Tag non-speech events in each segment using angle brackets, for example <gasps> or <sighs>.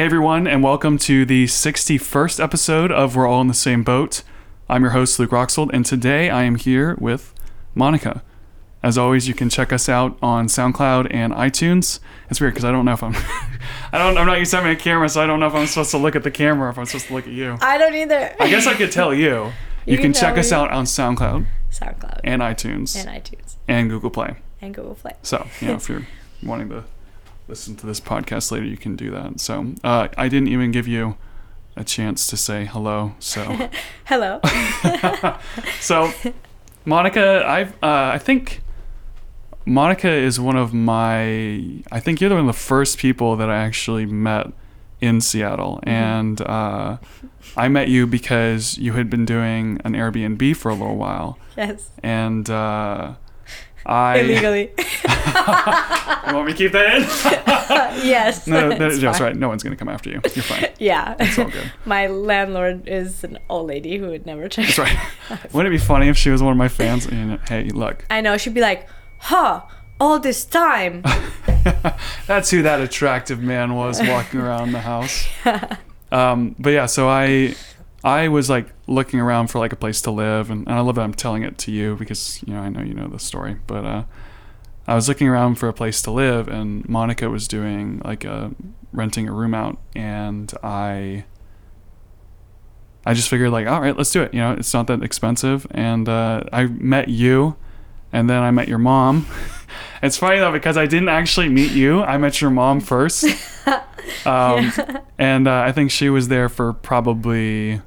Hey everyone, and welcome to the 61st episode of We're All in the Same Boat. I'm your host, Luke Roxold, and today I am here with Monica. As always, you can check us out on SoundCloud and iTunes. It's weird because I don't know if I'm, <laughs> I don't, I'm not used to having a camera, so I don't know if I'm supposed to look at the camera or if I'm supposed to look at you. I don't either. I guess I could tell you. <laughs> You, You can can check tell us me. out on SoundCloud SoundCloud and iTunes and iTunes and Google Play. and Google Play. So, you know, if <laughs> you're wanting to listen to this podcast later, you can do that. So, uh, I didn't even give you a chance to say hello. So, <laughs> Hello. <laughs> so Monica, I've, uh, I think Monica is one of my, I think you're one of the first people that I actually met in Seattle. And uh, I met you because you had been doing an Airbnb for a little while. yes. And, uh, I Illegally. <laughs> you want me to keep that in? <laughs> yes. No, no, it's that's fine. right. No one's gonna come after you. You're fine. Yeah. It's all good. <laughs> My landlord is an old lady who would never check. That's right. Wouldn't it be funny if she was one of my fans? And hey, look, I know. She'd be like, huh, all this time. that's who that attractive man was walking around the house. Um, but yeah, so I, I was like looking around for like a place to live, and, and I love that I'm telling it to you because you know I know you know the story. But uh, I was looking around for a place to live, and Monica was doing like a renting a room out, and I. I just figured like, all right, let's do it. You know, it's not that expensive. And uh, I met you, and then I met your mom. <laughs> it's funny though because I didn't actually meet you. I met your mom first, <laughs> um, and uh, I think she was there for probably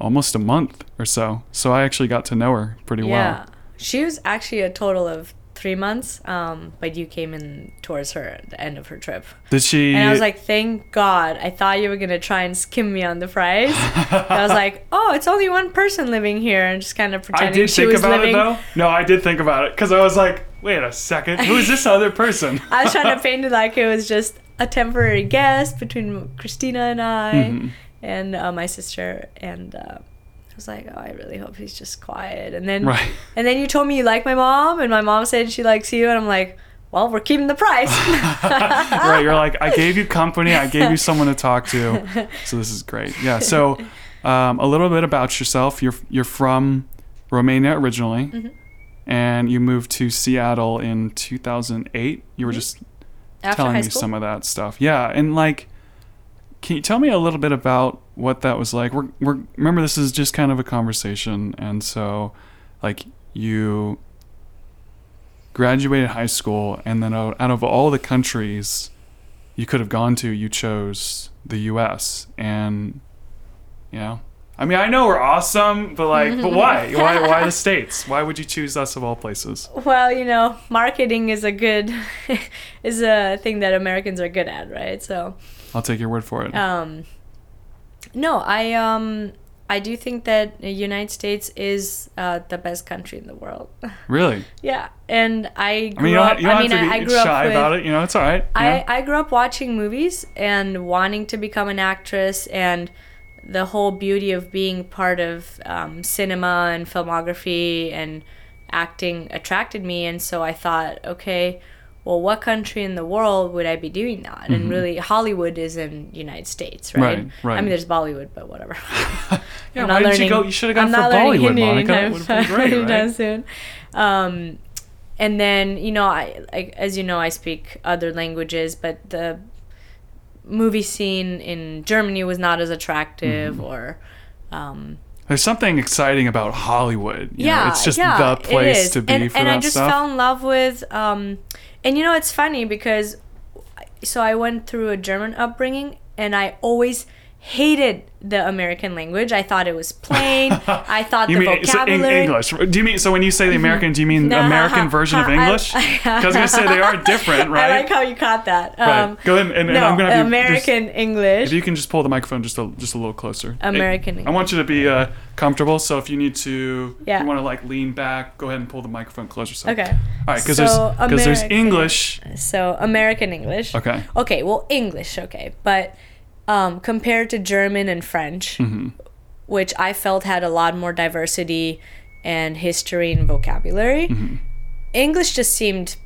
almost a month or so. So I actually got to know her pretty well. yeah. well. She was actually a total of three months, um, but you came in towards her at the end of her trip. Did she? And I was like, thank God. I thought you were going to try and skim me on the fries. <laughs> I was like, oh, it's only one person living here. And just kind of I pretending did she think was about living. it though. No, I did think about it because I was like, wait a second, who is this other person? <laughs> I was trying to <laughs> paint it like it was just a temporary guest between Christina and I Mhm. And uh, my sister. And uh, I was like, oh, I really hope he's just quiet. And then, Right. <laughs> and then you told me you like my mom, and my mom said she likes you, and I'm like, well, we're keeping the price. <laughs> right, you're like, I gave you company, I gave you someone to talk to, <laughs> so this is great. Yeah. So, um, a little bit about yourself. You're you're from Romania originally, Mm-hmm. and you moved to Seattle in 2008. You were just After telling me some of that stuff. Yeah, and like, can you tell me a little bit about what that was like? We're, we're remember this is just kind of a conversation, and so, like, you graduated high school, and then out out of all the countries you could have gone to, you chose the U.S. and you know. I mean, I know we're awesome, but like, but why? <laughs> Why? Why the states? Why would you choose us of all places? Well, you know, marketing is a good <laughs> is a thing that Americans are good at, right? So, I'll take your word for it. um, no, I um, I do think that the United States is uh, the best country in the world. <laughs> really? yeah, and I grew I mean, you don't, up. you don't I mean, have to be I, I grew up shy with. about it. You know, it's all right. I, know? I grew up watching movies and wanting to become an actress and the whole beauty of being part of um, cinema and filmography and acting attracted me and so i thought okay well what country in the world would i be doing that and really hollywood is in united states right? Mm-hmm. Right, right. i mean there's bollywood but whatever <laughs> <laughs> yeah, I'm why did you go? You should have gone I'm for Bollywood, Hindi Monica. Anytime would have been <laughs> great, right? soon. Um, and then you know, I, I as you know, I speak other languages, but the movie scene in Germany was not as attractive, Mm-hmm. or um, There's something exciting about Hollywood. you know, yeah, it's just yeah, the place to be and, for and that I just stuff. fell in love with, um, and you know, it's funny because, so I went through a German upbringing, and I always hated the American language. I thought it was plain. <laughs> I thought you the mean so in. English? Do you mean so when you say the American? Do you mean No, American version of English? <laughs> Because I, was gonna say they are different, right? <laughs> I like how you caught that. right. Um, Go ahead, and, and no, I'm gonna have you just- American English. If you can just pull the microphone just a just a little closer. American I want you to be uh, comfortable. So if you need to, Yeah. you want to like lean back, go ahead and pull the microphone closer. So. Okay. All right, because So, there's because there's English. So American English. Okay. Okay. Well, English. Okay, but um, compared to German and French, Mm-hmm. which I felt had a lot more diversity and history and vocabulary, Mm-hmm. English just seemed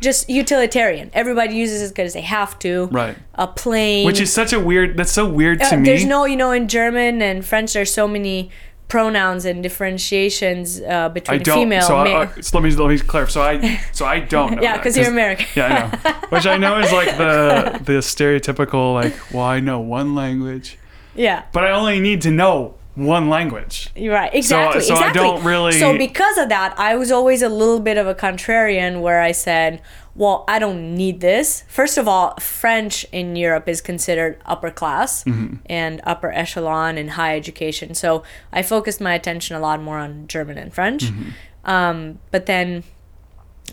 just utilitarian. Everybody uses it because they have to. Right. A plane. Which is such a weird. That's so weird to Uh, me. There's no, you know, in German and French, there's so many pronouns and differentiations uh, I between don't. female. so, I, male. uh, so let me let me clarify. So I <laughs> so I don't know. yeah, because you're American. Yeah, I know. <laughs> Which I know is like the the stereotypical like, well, I know one language, yeah. but I only need to know one language. You're right. Exactly. so I exactly. don't really- So because of that, I was always a little bit of a contrarian where I said, "Well, I don't need this." First of all, French in Europe is considered upper class Mm-hmm. and upper echelon and high education. So I focused my attention a lot more on German and French. Mm-hmm. Um, but then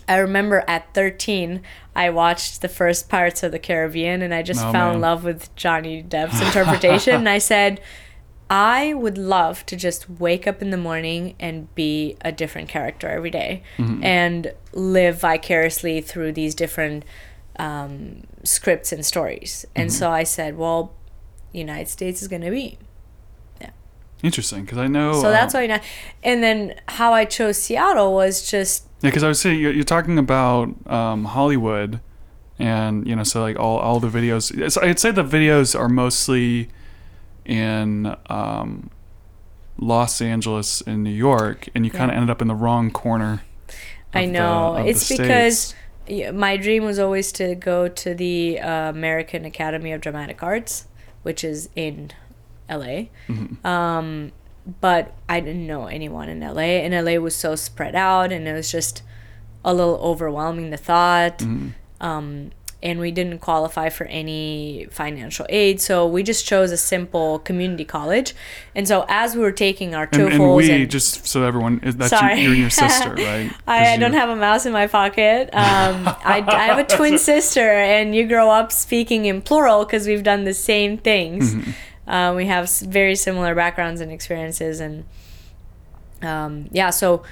I remember at 13, I watched the first Pirates of the Caribbean and I just Oh, fell man. in love with Johnny Depp's interpretation. and <laughs> I said, I would love to just wake up in the morning and be a different character every day and live vicariously through these different um, scripts and stories. And so I said, well, United States is going to be. Yeah. Interesting, because I know. So that's um, why, know, and then how I chose Seattle was just Yeah, because I was saying you're, you're talking about um, Hollywood, and you know, so like all all the videos. So I'd say the videos are mostly in um, Los Angeles and New York, and you kind of ended up in the wrong corner. I know. the it's because my dream was always to go to the uh, American Academy of Dramatic Arts, which is in LA. Mm-hmm. Um, but I didn't know anyone in LA, and LA was so spread out, and it was just a little overwhelming the thought. Mm-hmm. Um, and we didn't qualify for any financial aid, so we just chose a simple community college. And so as we were taking our and, TOEFLs and we and just so everyone is that's Sorry. you, and your sister, <laughs> right? I, don't have a mouse in my pocket. Um, I, I have a twin <laughs> sister, and you grow up speaking in plural because we've done the same things. Uh, we have very similar backgrounds and experiences, and um, yeah. So,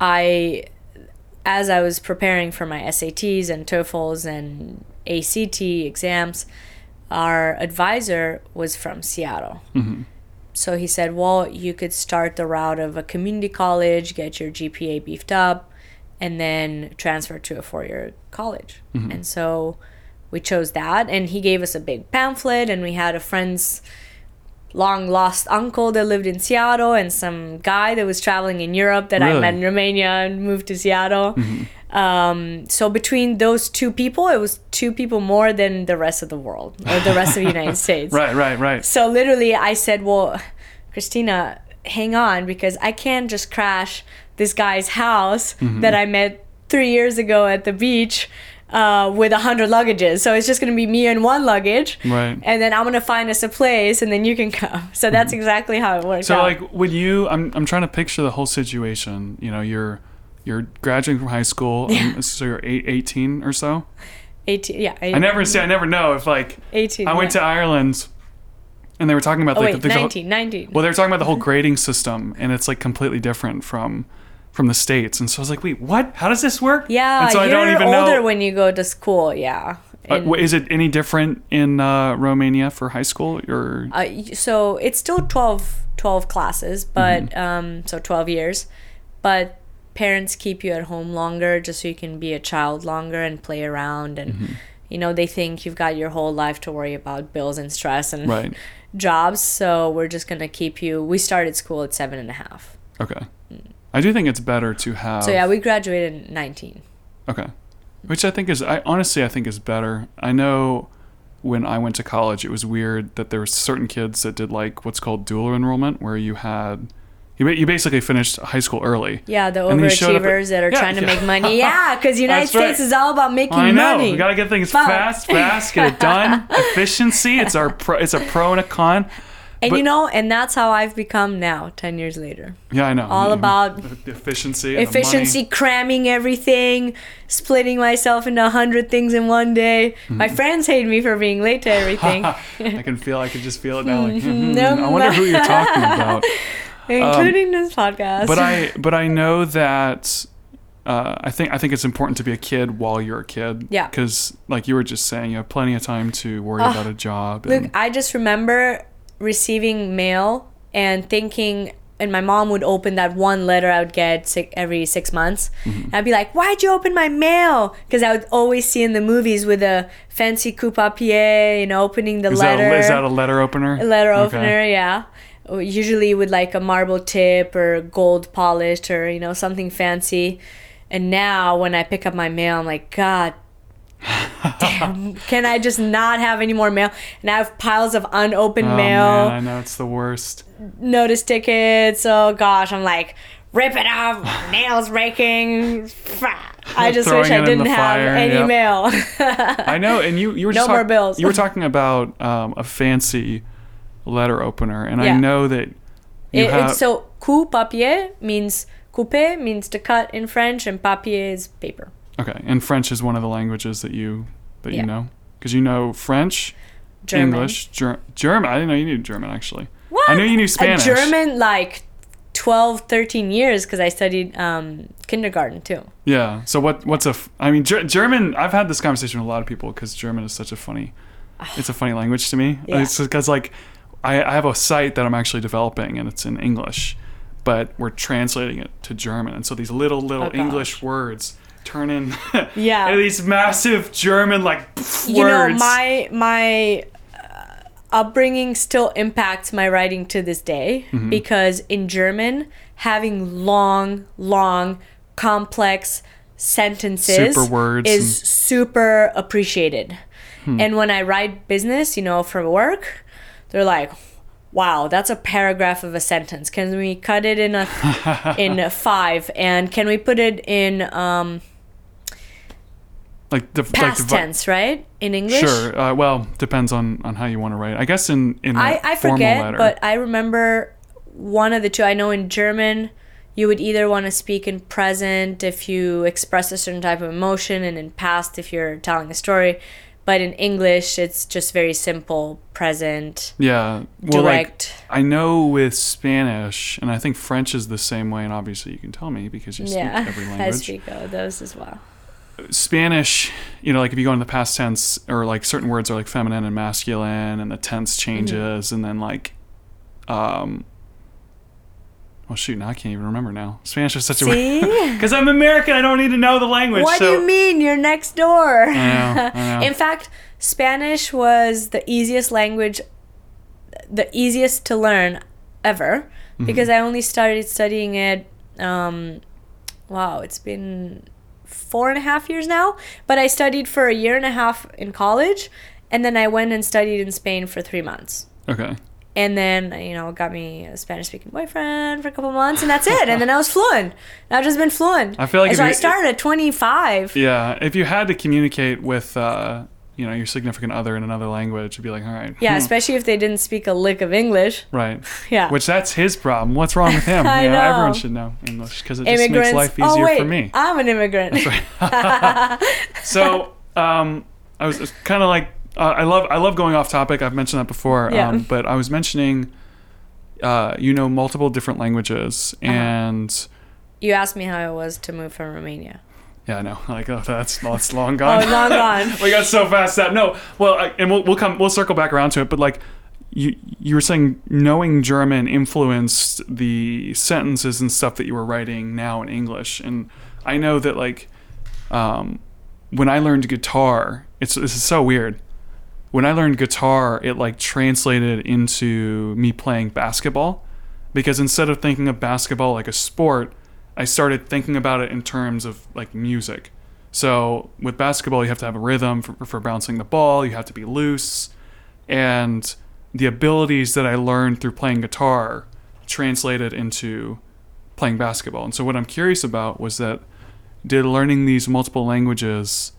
I, as I was preparing for my SATs and TOEFLs and ACT exams, our advisor was from Seattle. Mm-hmm. So he said, well, you could start the route of a community college, get your GPA beefed up, and then transfer to a four year college. Mm-hmm. And so we chose that. And he gave us a big pamphlet, and we had a friend's long lost uncle that lived in Seattle, and some guy that was traveling in Europe that I met in Romania and moved to Seattle. Mm-hmm. Um, so between those two people, it was two people more than the rest of the world or the rest of the United <laughs> States. Right, right, right. So literally, I said, "Well, Christina, hang on, because I can't just crash this guy's house that I met three years ago at the beach." Uh, with a hundred luggages, so it's just gonna be me and one luggage, Right. And then I'm gonna find us a place, and then you can come. <laughs> So that's exactly how it worked So out. like when you I'm I'm trying to picture the whole situation. You know, you're you're graduating from high school. um, so you're eight, 18 or so. 18, yeah, I never see I never know if like 18. I went yeah. to Ireland and they were talking about Oh like wait, the, the- 19, 19. well they were talking about the whole grading system and it's like completely different from from the states. And so I was like, "Wait, what? How does this work?" yeah, And so you're don't even older know when you go to school. Yeah. uh, And- is it any different in uh, Romania for high school or Uh, so it's still 12, 12 classes, but Mm-hmm. um, so 12 years. But parents keep you at home longer just so you can be a child longer and play around. And, Mm-hmm. you know, they think you've got your whole life to worry about bills and stress and right? jobs. So we're just going to keep you. We started school at seven and a half. Okay. I do think it's better to have So yeah, we graduated in 19. Okay. Which I think is, I honestly, I think is better. I know when I went to college, it was weird that there were certain kids that did like what's called dual enrollment, where you had, you, you basically finished high school early. Yeah, the And then you showed up at- overachievers that are Yeah, trying to yeah. make money. <laughs> Yeah, because United right. States is all about making money. I know. money. We gotta get things Fuck. fast, fast, get it done. <laughs> Efficiency. It's our pro, it's a pro and a con. and but- you know, and that's how I've become now, 10 years later. Yeah, I know. All Mhm. about efficiency. and efficiency, cramming everything, splitting myself into a hundred things in one day. My friends hate me for being late to everything. <laughs> I can feel. I can just feel it now. Like, Mm-hmm. mhm, I wonder who you're talking about. Including this podcast. but I <laughs> but I know that uh, I think I think it's important to be a kid while you're a kid. Yeah. Because like you were just saying, you have plenty of time to worry about a job. Look, I just remember receiving mail and thinking and my mom would open that one letter I would get si- every six months. Mm-hmm. I'd be like, "Why'd you open my mail?" Because I would always see in the movies with a fancy coupe papier, you know, opening the Is letter. that, is that a letter opener? A letter Okay. opener, yeah. Usually with like a marble tip or gold polished or you know something fancy. And now when I pick up my mail, I'm like, God <laughs> damn, can I just not have any more mail? And I have piles of unopened Oh, mail, man, I know it's the worst. notice tickets. Oh gosh, I'm like, rip it off, nails raking. I just wish I didn't have fire, any yep. mail. I know, and you you were <laughs> No more bills. You were talking about um, a fancy letter opener, and I know that you It, have. so coupe papier means couper means to cut in French, and papier is paper. okay, and French is one of the languages that you that Yeah. you know because you know French, German. English, Ger- German. I didn't know you knew German actually. What? I knew you knew Spanish. A. German like 12, 13 years because I studied um, kindergarten too. Yeah. So what? What's a? f- I mean, Ger- German. I've had this conversation with a lot of people because German is such a funny. It's a <sighs> funny language to me. Yeah. It's because like, I, I have a site that I'm actually developing and it's in English, but we're translating it to German, and so these little little Oh. English words turn in. <laughs> Yeah. these massive German like pff, You know, words. my my uh, upbringing still impacts my writing to this day Mm-hmm. because in German, having long, long, complex sentences Super words is and- Hmm. super appreciated. And when I write business, you know, for work, they're like, "Wow, that's a paragraph of a sentence. Can we cut it in a <laughs> in a five? And can we put it in um, like the past like the, tense, right? In English." Sure. Uh, well, depends on on how you want to write. I guess in in the I, I forget, letter. but I remember one of the two. I know in German, you would either want to speak in present if you express a certain type of emotion, and in past if you're telling a story. But in English, it's just very simple present. Yeah. Well, Direct. like I know with Spanish, and I think French is the same way. And obviously, you can tell me because you speak Yeah, every <laughs> I language. speak all those as well. Spanish, you know, like if you go in the past tense, or like certain words are like feminine and masculine, and the tense Mm-hmm. changes, and then like, um, oh shoot, now I can't even remember now. Spanish is such a See? <laughs> because I'm American. I don't need to know the language. what so do you mean? You're next door. I know, I <laughs> know. In fact, Spanish was the easiest language, the easiest to learn ever, Mm-hmm. because I only started studying it. Um, wow, it's been four and a half years now. But I studied for a year and a half in college, and then I went and studied in Spain for three months. Okay. And then, you know, got me a Spanish speaking boyfriend for a couple months, and that's it. And then I was fluent. I've just been fluent. I feel like so I started at 25. Yeah, if you had to communicate with, uh, you know, your significant other in another language, you'd be like, all right. Yeah, hmm, especially if they didn't speak a lick of English. right. <laughs> Yeah. Which that's his problem. What's wrong with him? <laughs> I You Everyone should know English because it just Immigrants. makes life easier oh wait, for me. I'm an immigrant. That's right. <laughs> so, um, I was kind of like, uh, I love, I love going off topic. I've mentioned that before. Yeah. Um, but I was mentioning, uh, you know, multiple different languages, Uh-huh. and you asked me how it was to move from Romania. yeah, I know, <laughs> like, oh, that's that's <laughs> long gone. Oh, long <laughs> gone. we got so fast that no. Well, I, and we'll we'll come we'll circle back around to it, but like. You, you were saying knowing German influenced the sentences and stuff that you were writing now in English, and I know that like um, when I learned guitar, it's this is so weird. When I learned guitar, it like translated into me playing basketball because instead of thinking of basketball like a sport, I started thinking about it in terms of like music. So with basketball, you have to have a rhythm for, for bouncing the ball. You have to be loose, and the abilities that I learned through playing guitar translated into playing basketball. And so what I'm curious about was that did learning these multiple languages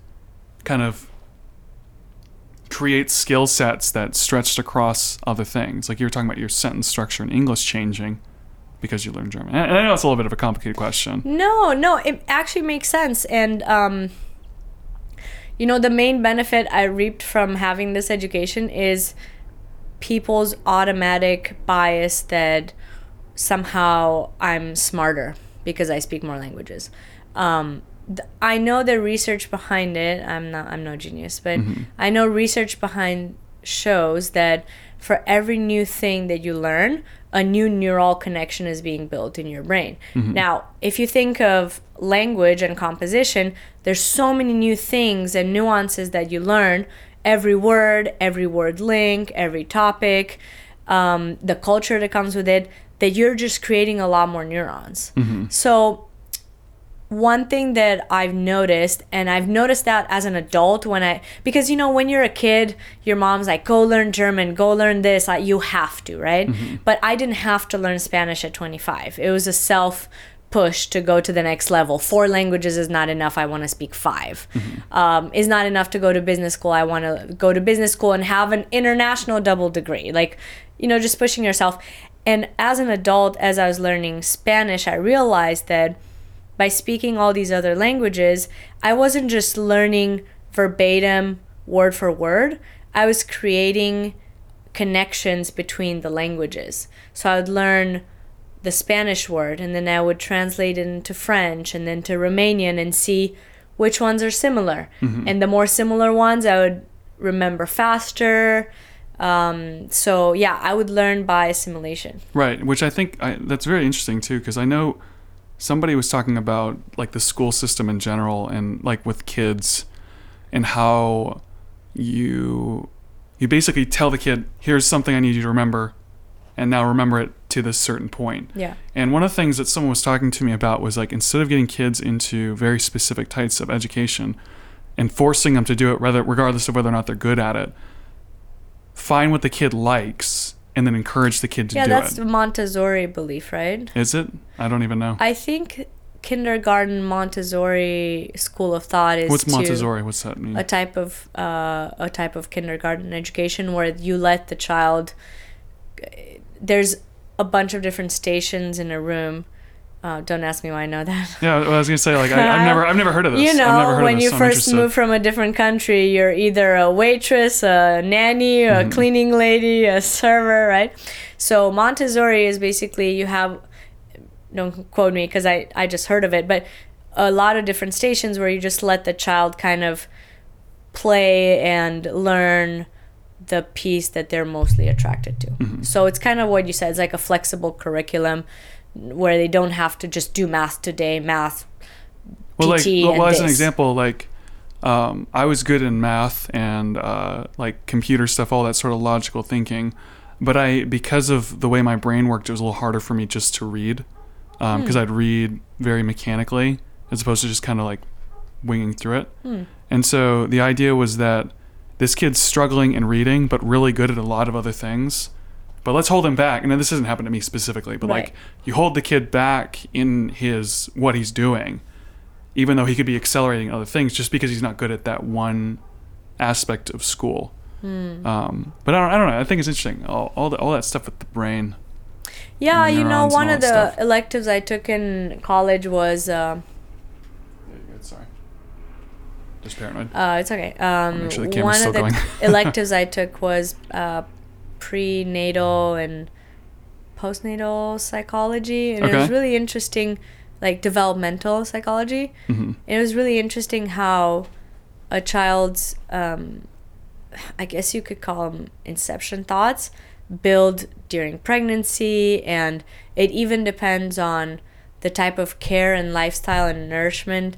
kind of create skill sets that stretched across other things? Like you were talking about your sentence structure in English changing because you learned German. And I know it's a little bit of a complicated question. No, no, it actually makes sense. And, um, you know, the main benefit I reaped from having this education is people's automatic bias that somehow I'm smarter because I speak more languages. Um, I know the research behind it. I'm not. I'm no genius, but mm-hmm. I know research behind shows that for every new thing that you learn, a new neural connection is being built in your brain. Mm-hmm. Now, if you think of language and composition, there's so many new things and nuances that you learn. Every word, every word link, every topic, um, the culture that comes with it, that you're just creating a lot more neurons. Mm-hmm. So one thing that I've noticed, and I've noticed that as an adult when I, because you know, when you're a kid, your mom's like, go learn German, go learn this. Like, you have to, right? But I didn't have to learn Spanish at 25. It was a self push to go to the next level. Four languages is not enough. I want to speak 5 Um, is not enough to go to business school. I want to go to business school and have an international double degree. Like, you know, just pushing yourself. And as an adult, as I was learning Spanish, I realized that by speaking all these other languages, I wasn't just learning verbatim, word for word. I was creating connections between the languages. So I would learn the Spanish word and then I would translate it into French and then to Romanian and see which ones are similar. And the more similar ones, I would remember faster. Um, so yeah, I would learn by assimilation. Right, which I think I, that's very interesting too, because I know somebody was talking about like the school system in general and like with kids and how you you basically tell the kid, "Here's something I need you to remember," and now remember it to this certain point. Yeah. And one of the things that someone was talking to me about was like instead of getting kids into very specific types of education and forcing them to do it rather regardless of whether or not they're good at it, find what the kid likes and then encourage the kid to Yeah, do that's it. the Montessori belief, right? Is it? I don't even know. I think kindergarten Montessori school of thought is What's Montessori? What's that mean? a type of uh, a type of kindergarten education where you let the child. There's a bunch of different stations in a room. Uh, don't ask me why I know that. yeah, well, I was gonna say like I, I've never I've never heard of this. You I've never know, when you so first move from a different country, you're either a waitress, a nanny, a Mm-hmm. cleaning lady, a server, right? So Montessori is basically you have, don't quote me because I, I just heard of it, but a lot of different stations where you just let the child kind of play and learn the piece that they're mostly attracted to. Mm-hmm. So it's kind of what you said. It's like a flexible curriculum where they don't have to just do math today, math well, like PT well, and as an example, like um, I was good in math and uh, like computer stuff, all that sort of logical thinking. But I, because of the way my brain worked, it was a little harder for me just to read, because Hmm. I'd read very mechanically as opposed to just kind of like winging through it. Hmm. And so the idea was that this kid's struggling in reading, but really good at a lot of other things. But let's hold him back. And this hasn't happened to me specifically, but Right. like you hold the kid back in his what he's doing, even though he could be accelerating other things, just because he's not good at that one aspect of school. Hmm. Um, but I don't, I don't know. I think it's interesting. All, all, the, all that stuff with the brain. Yeah, you know, one of the stuff. electives I took in college was uh, Sorry. Just paranoid. uh, it's okay. Um, make sure the one still of the electives <laughs> I took was uh, prenatal and postnatal psychology, and it was really interesting, like developmental psychology. hmm It was really interesting how a child's, um, I guess you could call them inception thoughts, build during pregnancy, and it even depends on the type of care and lifestyle and nourishment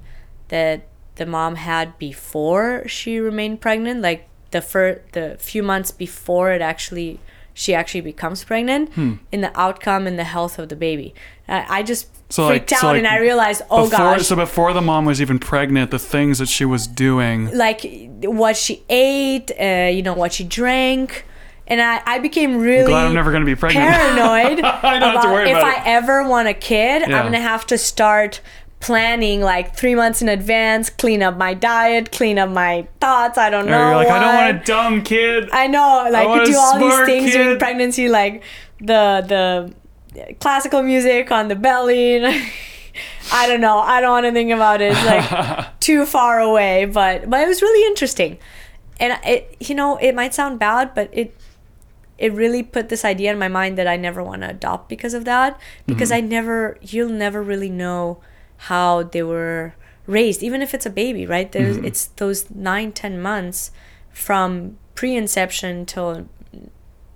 that the mom had before she remained pregnant, like the fir- the few months before it actually she actually becomes pregnant, Hmm. in the outcome and the health of the baby. I, I just So, like- freaked out so, like, and I realized, oh before, gosh, So before the mom was even pregnant, the things that she was doing. like what she ate, uh, you know, what she drank. And I, I became really glad I'm never gonna be pregnant. <laughs> paranoid I don't have to about worry if about I it. ever want a kid, Yeah. I'm gonna have to start planning like three months in advance, clean up my diet, clean up my thoughts. I don't Or know. you're like, I don't want a dumb kid. I know, like a do all these things during pregnancy, like the the classical music on the belly. <laughs> I don't know. I don't want to think about it. It's like <laughs> too far away, but but it was really interesting, and it you know it might sound bad, but it it really put this idea in my mind that I never want to adopt because of that because mm-hmm. I never you'll never really know how they were raised even if it's a baby right there's it's those nine ten months from pre-inception till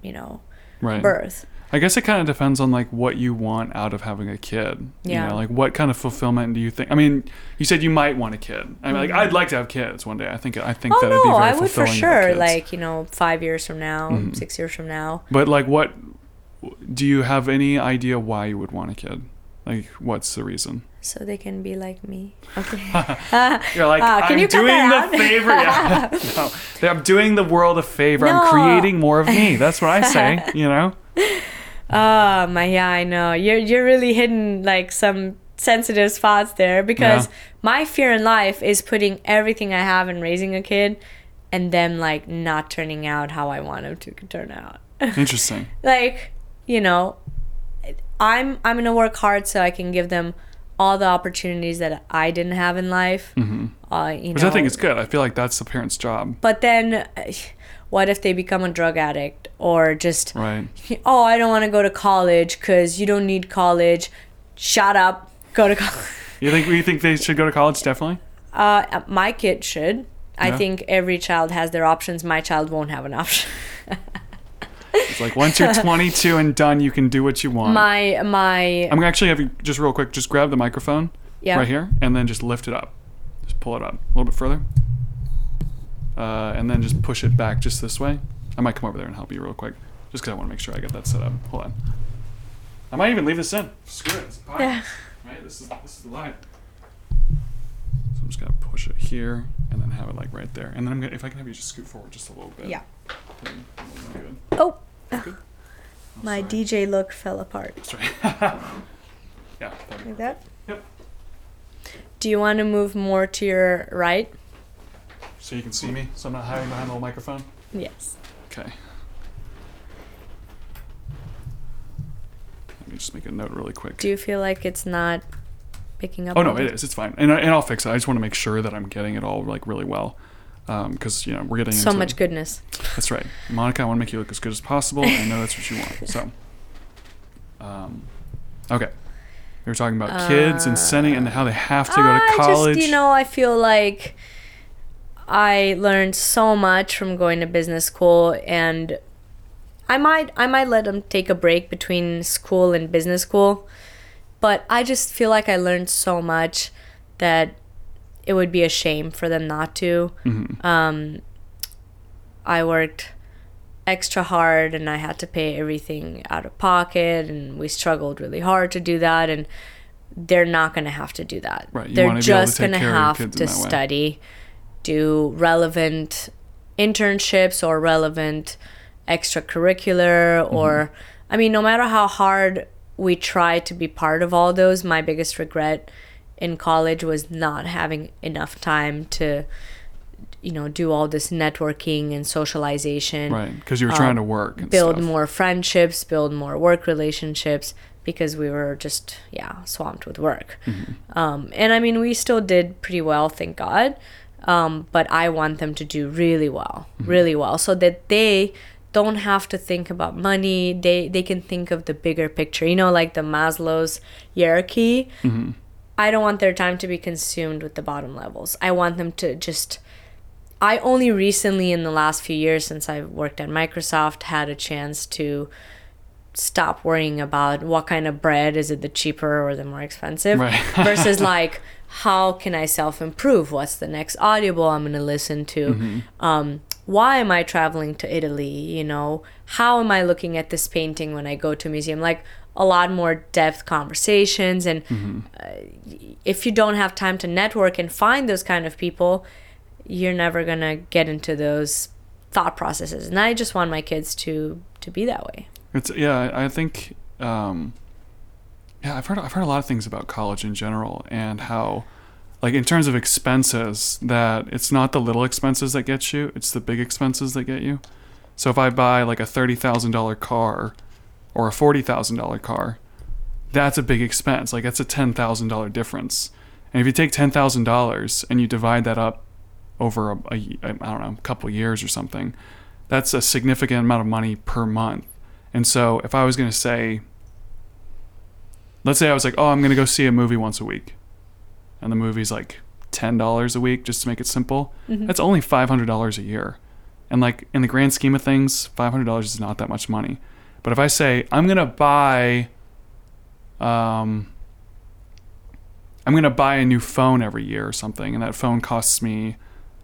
you know right. birth. I guess it kind of depends on like what you want out of having a kid. Yeah. You know, like what kind of fulfillment do you think? I mean, you said you might want a kid. I mean, like. I'd like to have kids one day. I think I think Oh that would be no, very I would for fulfilling to have sure. Like you know, five years from now, Mhm. six years from now. But like, what do you have any idea why you would want a kid? Like, what's the reason? So they can be like me. Okay. <laughs> You're <laughs> like, Uh, I'm you doing the favor. <laughs> Yeah. no, I'm doing the world a favor. I'm creating more of me. That's what I say. You know. Oh my, yeah, I know. You're you're really hitting like some sensitive spots there because Yeah. my fear in life is putting everything I have in raising a kid, and them like not turning out how I want them to turn out. Interesting. like you know, I'm I'm gonna work hard so I can give them all the opportunities that I didn't have in life. hmm Uh, you Which know, I think is good. I feel like that's the parent's job. But then, <sighs> what if they become a drug addict or just Right. <laughs> oh i don't want to go to college because you don't need college shut up go to college <laughs> You think you think they should go to college? Definitely. uh, my kid should i think every child has their options my child won't have an option <laughs> It's like once you're <laughs> 22 and done, you can do what you want. my my I'm gonna actually have you just real quick, just grab the microphone yeah right here, and then just lift it up. Just pull it up a little bit further, uh, and then just push it back just this way. I might come over there and help you real quick, just because I want to make sure I get that set up. Hold on. I might even leave this in. Screw it. It's fine. Yeah. Right. This is this is the line. Just gonna push it here, and then have it like right there, and then I'm gonna if I can have you just scoot forward just a little bit. Yeah. then we'll good. oh. Oh, <laughs> my sorry. dj look fell apart That's right. <laughs> yeah. there we go. like that Yep. do you want to move more to your right So you can see me, so I'm not hiding behind the little microphone. yes Okay. Let me just make a note really quick. do you feel like it's not picking up oh no, it is. It's fine, and, I, and I'll fix it. I just want to make sure that I'm getting it all like really well, because you know we're getting so into, much goodness That's right, Monica. I want to make you look as good as possible. I know that's what you want. So, um, okay. We were talking about kids and sending and how they have to go to I college. just, you know, I feel like I learned so much from going to business school, and I might, I might let them take a break between school and business school, but I just feel like I learned so much that it would be a shame for them not to. Mhm. Um, I worked extra hard and I had to pay everything out of pocket and we struggled really hard to do that and they're not going to have to do that. Right, you They're wanna be able to just going to care of your have to way. study, do relevant internships or relevant extracurricular Mm-hmm. or I mean no matter how hard we try to be part of all those, my biggest regret in college was not having enough time to you know do all this networking and socialization right, because you were trying to work. And build stuff. more friendships build more work relationships because we were just yeah swamped with work Mm-hmm. um, and i mean we still did pretty well thank god um, but i want them to do really well Mm-hmm. really well so that they don't have to think about money they they can think of the bigger picture you know like the maslow's hierarchy Mm-hmm. I don't want their time to be consumed with the bottom levels. I want them to just. I only recently, in the last few years since I've worked at Microsoft, had a chance to stop worrying about what kind of bread is it the cheaper or the more expensive Right. <laughs> versus like how can I self improve? What's the next audible I'm going to listen to? Um, why am I traveling to Italy? You know, how am I looking at this painting when I go to a museum? Like a lot more depth conversations. And uh, if you don't have time to network and find those kind of people, you're never going to get into those thought processes. And I just want my kids to to be that way. It's yeah. I I think um, yeah. I've heard I've heard a lot of things about college in general and how like in terms of expenses that it's not the little expenses that get you it's the big expenses that get you. So if i buy like a $30000 car or a $40000 car that's a big expense. Like that's a $10000 difference. And if you take $10000 and you divide that up over a, a i don't know a couple years or something that's a significant amount of money per month. And so if i was going to say let's say i was like oh i'm going to go see a movie once a week and the movie's like ten dollars a week just to make it simple. Mhm. That's only five hundred dollars a year. And like in the grand scheme of things, five hundred dollars is not that much money. But if I say I'm gonna buy, um, I'm gonna buy a new phone every year or something, and that phone costs me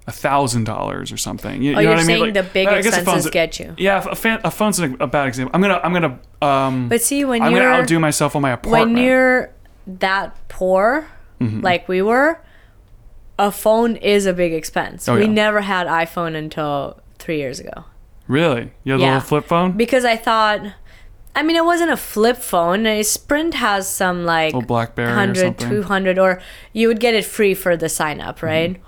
a thousand dollars or something. You, Oh, you know you're what I mean? saying Like, the big I guess a expenses get you. Yeah, a, fan, a phone's a, a bad example. I'm gonna I'm gonna um, But see, when I'm you're gonna outdo myself on my apartment. when you're that poor, Mm-hmm. like we were, a phone is a big expense. Oh, we yeah. never had iPhone until three years ago really, you the Yeah. little flip phone, because I thought, I mean, it wasn't a flip phone. A Sprint has some like little BlackBerry or 100, something. 200, or you would get it free for the sign up, Mm-hmm. right?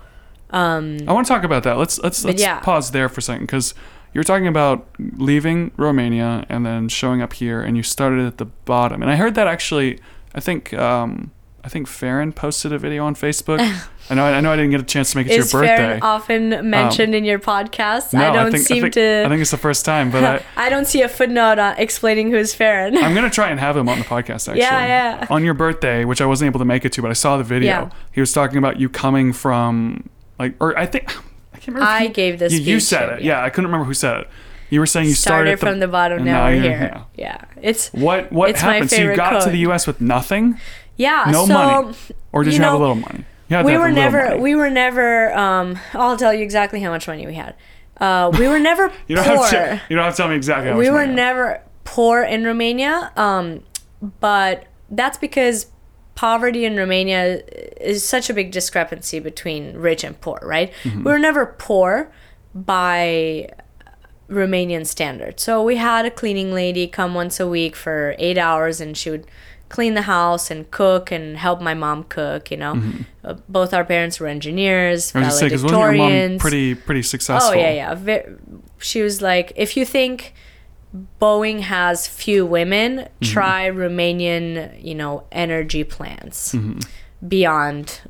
Um, I want to talk about that. Let's let's let's yeah. pause there for a second because you were talking about leaving Romania and then showing up here, and you started at the bottom. And I heard that actually, I think um, I think Farron posted a video on Facebook. <laughs> I know I know I didn't get a chance to make it is to your birthday. Farron often um, mentioned in your podcast? no, I don't think, seem I think, to. I think it's the first time, but I, <laughs> I don't see a footnote on explaining who's Farron. I'm gonna try and have him on the <laughs> podcast actually. Yeah, yeah. On your birthday, which I wasn't able to make it to, but I saw the video. Yeah. He was talking about you coming from like, or I think <sighs> I can't remember. I gave this. you, you said it. Yeah. I couldn't remember who said it. You were saying you started, started the, from the bottom. and Now, we're you're- here. Yeah. it's What what It's my happened? So you got to the U.S. with nothing, yeah. no so money, or did you, you have a know, little money? Had we were never. We were never. Um, I'll tell you exactly how much money we had. Uh, we were never <laughs> you don't poor. have to. You don't have to tell me exactly. How we much were money you had. never poor in Romania, um, but that's because poverty in Romania is such a big discrepancy between rich and poor, right? Mm-hmm. We were never poor by Romanian standards. So we had a cleaning lady come once a week for eight hours, and she would clean the house and cook and help my mom cook. You know, uh, both our parents were engineers, Mm-hmm. I was saying because wasn't your mom pretty pretty successful? Oh yeah, yeah. She was like, if you think Boeing has few women, try Romanian, you know, energy plants. Beyond,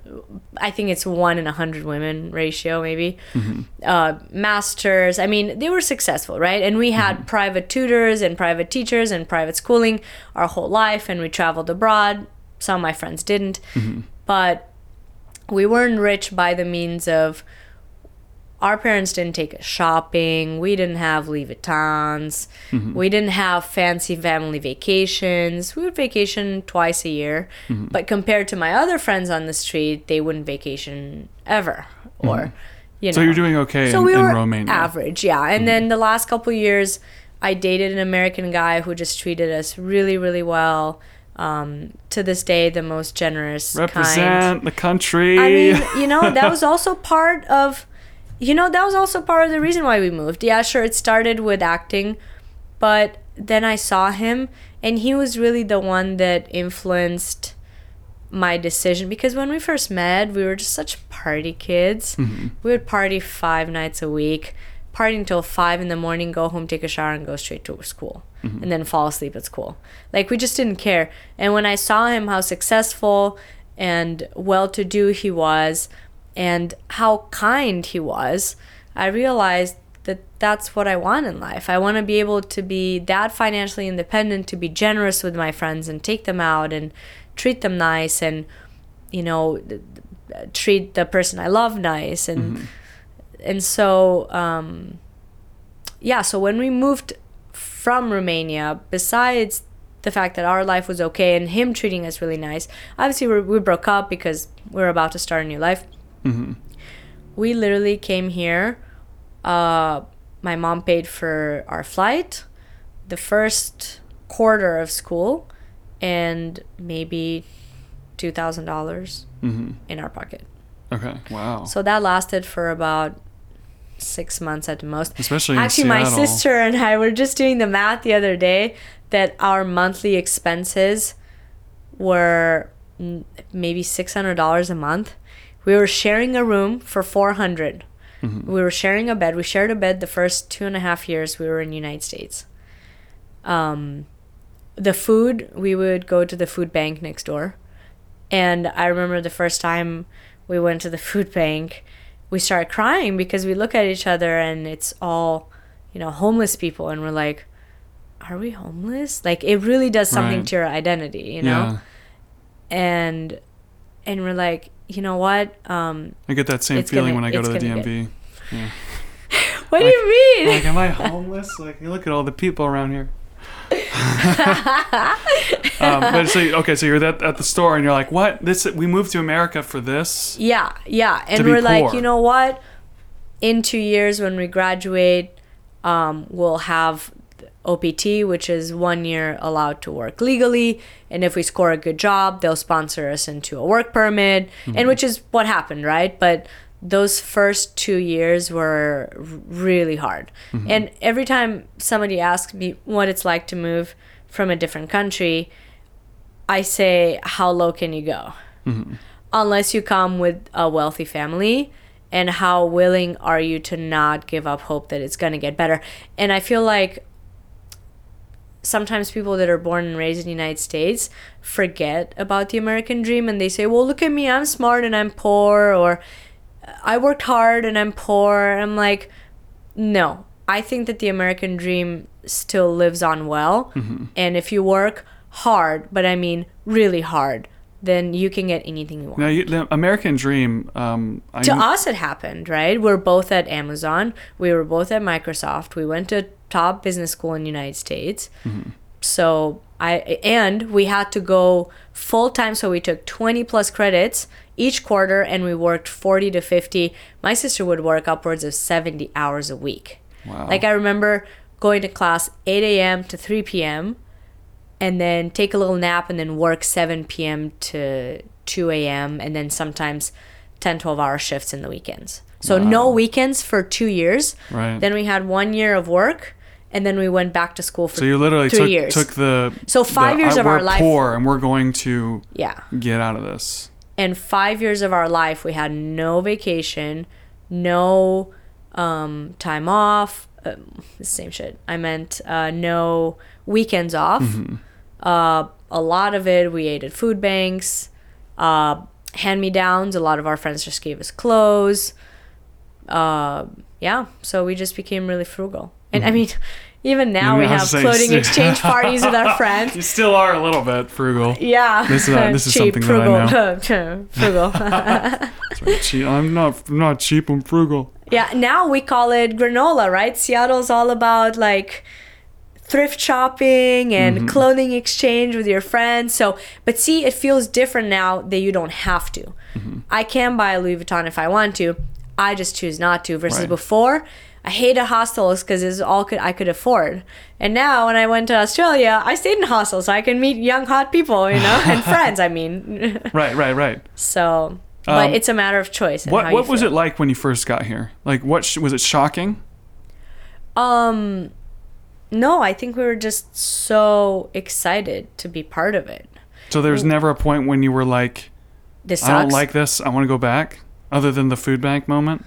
I think it's one in a hundred women ratio, maybe. Mm-hmm. Uh, masters. I mean, they were successful, right? And we had mm-hmm. private tutors and private teachers and private schooling our whole life, and we traveled abroad. Some of my friends didn't, mm-hmm. but we weren't rich by the means of our parents didn't take us shopping. We didn't have Louis Vuittons. Mm-hmm. We didn't have fancy family vacations. We would vacation twice a year. Mm-hmm. But compared to my other friends on the street, they wouldn't vacation ever. Mm-hmm. Or, you know. So you're doing okay So in, we in were Romania. average, yeah. And then the last couple years, I dated an American guy who just treated us really, really well. Um, to this day, the most generous, kind. Represent the country. I mean, you know, that <laughs> was also part of, you know, that was also part of the reason why we moved. Yeah, sure, it started with acting, but then I saw him, and he was really the one that influenced my decision because when we first met, we were just such party kids. Mm-hmm. We would party five nights a week, party until five in the morning, go home, take a shower, and go straight to school, mm-hmm. and then fall asleep at school. Like we just didn't care. And when I saw him, how successful and well-to-do he was, and how kind he was, I realized that that's what I want in life. I want to be able to be that financially independent, to be generous with my friends and take them out and treat them nice and you know treat the person I love nice and and so um yeah, so when we moved from Romania, besides the fact that our life was okay and him treating us really nice, obviously we we broke up because we are about to start a new life. Hmm We literally came here. Uh, my mom paid for our flight, the first quarter of school, and maybe two thousand dollars hmm in our pocket. Okay. Wow. So that lasted for about six months at the most. Especially in Actually, my sister and I were just doing the math the other day that our monthly expenses were maybe six hundred dollars a month. We were sharing a room for 400. Mm-hmm. We were sharing a bed. We shared a bed the first two and a half years we were in the United States. Um, the food we would go to the food bank next door, and I remember the first time we went to the <laughs> food bank, we started crying because we look at each other and it's all, you know, homeless people, and we're like, are we homeless? Like it really does something Right. to your identity, you know. Yeah. And and we're like, you know what? Um, I get that same feeling gonna- when I go to the DMV. Yeah. <laughs> what do you mean? Like, am I homeless? Like, look at all the people around here. <laughs> um, but so okay, so you're at, at the store and you're like, what? This we moved to America for this? Yeah, yeah. And we're like, you know what? In two years, when we graduate, um, we'll have OPT, which is one year allowed to work legally. And if we score a good job, they'll sponsor us into a work permit, and mm-hmm. which is what happened, right? But those first two years were really hard. Mm-hmm. And every time somebody asks me what it's like to move from a different country, I say, How low can you go? Mm-hmm. unless you come with a wealthy family and how willing are you to not give up hope that it's going to get better and i feel like sometimes people that are born and raised in the united states forget about the american dream and they say well look at me i'm smart and i'm poor or i worked hard and i'm poor. I'm like no. I think that the american dream still lives on well. And if you work hard but i mean really hard then you can get anything you want Now, you, the American Dream. Um, to kn- us it happened right? We're both at amazon. We were both at microsoft. We went to top business school in the united states mm-hmm. so i and we had to go full time so we took 20 plus credits each quarter and we worked 40 to 50 my sister would work upwards of 70 hours a week Wow. like i remember going to class 8 a.m to 3 p.m and then take a little nap and then work 7 p.m. to 2 a.m. and then sometimes 10, 12 hour shifts in the weekends. So no weekends for two years. Right. Then we had one year of work and then we went back to school for so you literally three took, years. took the. So five the, years I- of our life- poor and we're going to yeah. get out of this. And five years of our life, we had no vacation, no um, time off. The same shit. I meant uh, no weekends off. Uh, a lot of it we ate at food banks. Uh, hand me downs. A lot of our friends just gave us clothes. Uh, yeah, so we just became really frugal. And I mm-hmm. mean, <laughs> even now we know, have saying- clothing exchange parties with our <laughs> friends. You still are a little bit frugal. Yeah. This is- uh, this is <laughs> Cheap, something that I frugal. frugal. Right. I'm not. I'm not cheap. I'm frugal. Yeah, now we call it granola, right? Seattle's all about like thrift shopping and mm-hmm. clothing exchange with your friends. So, but see, it feels different now that you don't have to. Mm-hmm. I can buy a Louis Vuitton if I want to. I just choose not to. Versus Right. before, I hated hostels because it's all could I could afford. And now, when I went to Australia, I stayed in hostels so I can meet young hot people, you know, and <laughs> friends. I mean, Right. Right. Right. so. But Um, it's a matter of choice. What What was feel. it like when you first got here? Like, what sh- was it shocking? Um, no, I think we were just so excited to be part of it. So there was never a point when you were like, This I don't like this. I want to go back. Other than the food bank moment.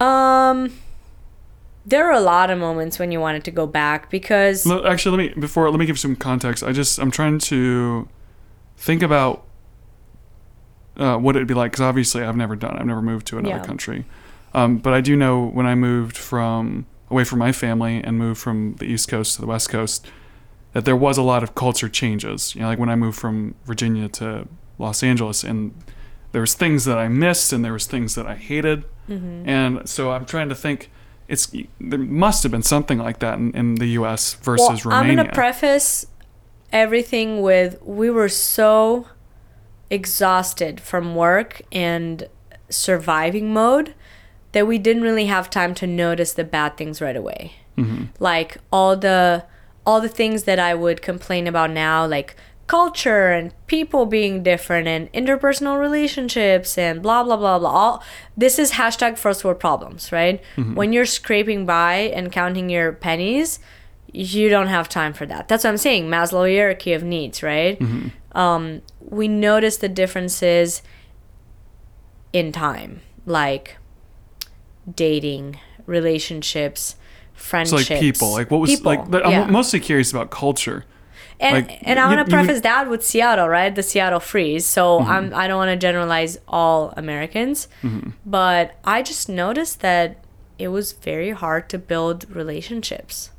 Um, there are a lot of moments when you wanted to go back because Actually, let me before let me give some context. I just I'm trying to think about uh, what it'd be like because obviously I've never done. it. I've never moved to another Yeah. country, um, but I do know when I moved from away from my family and moved from the East Coast to the West Coast that there was a lot of culture changes. You know, like when I moved from Virginia to Los Angeles, and there was things that I missed and there was things that I hated, Mm-hmm. and so I'm trying to think. It's there must have been something like that in, in the U.S. versus well, I'm Romania. gonna preface everything with we were so exhausted from work and surviving mode that we didn't really have time to notice the bad things right away. Mm-hmm. Like all the all the things that I would complain about now, like culture and people being different and interpersonal relationships and blah blah blah blah. All this is hashtag first world problems, right? When you're scraping by and counting your pennies, you don't have time for that. That's what I'm saying. Maslow hierarchy of needs, right? Um, we notice the differences in time, like dating, relationships, so friendships. like people, like what was People, like? but. I'm mostly curious about culture. And like, and I want to would- preface that with Seattle, right? The Seattle freeze. So Mm-hmm. I'm I don't want to generalize all Americans, but I just noticed that it was very hard to build relationships.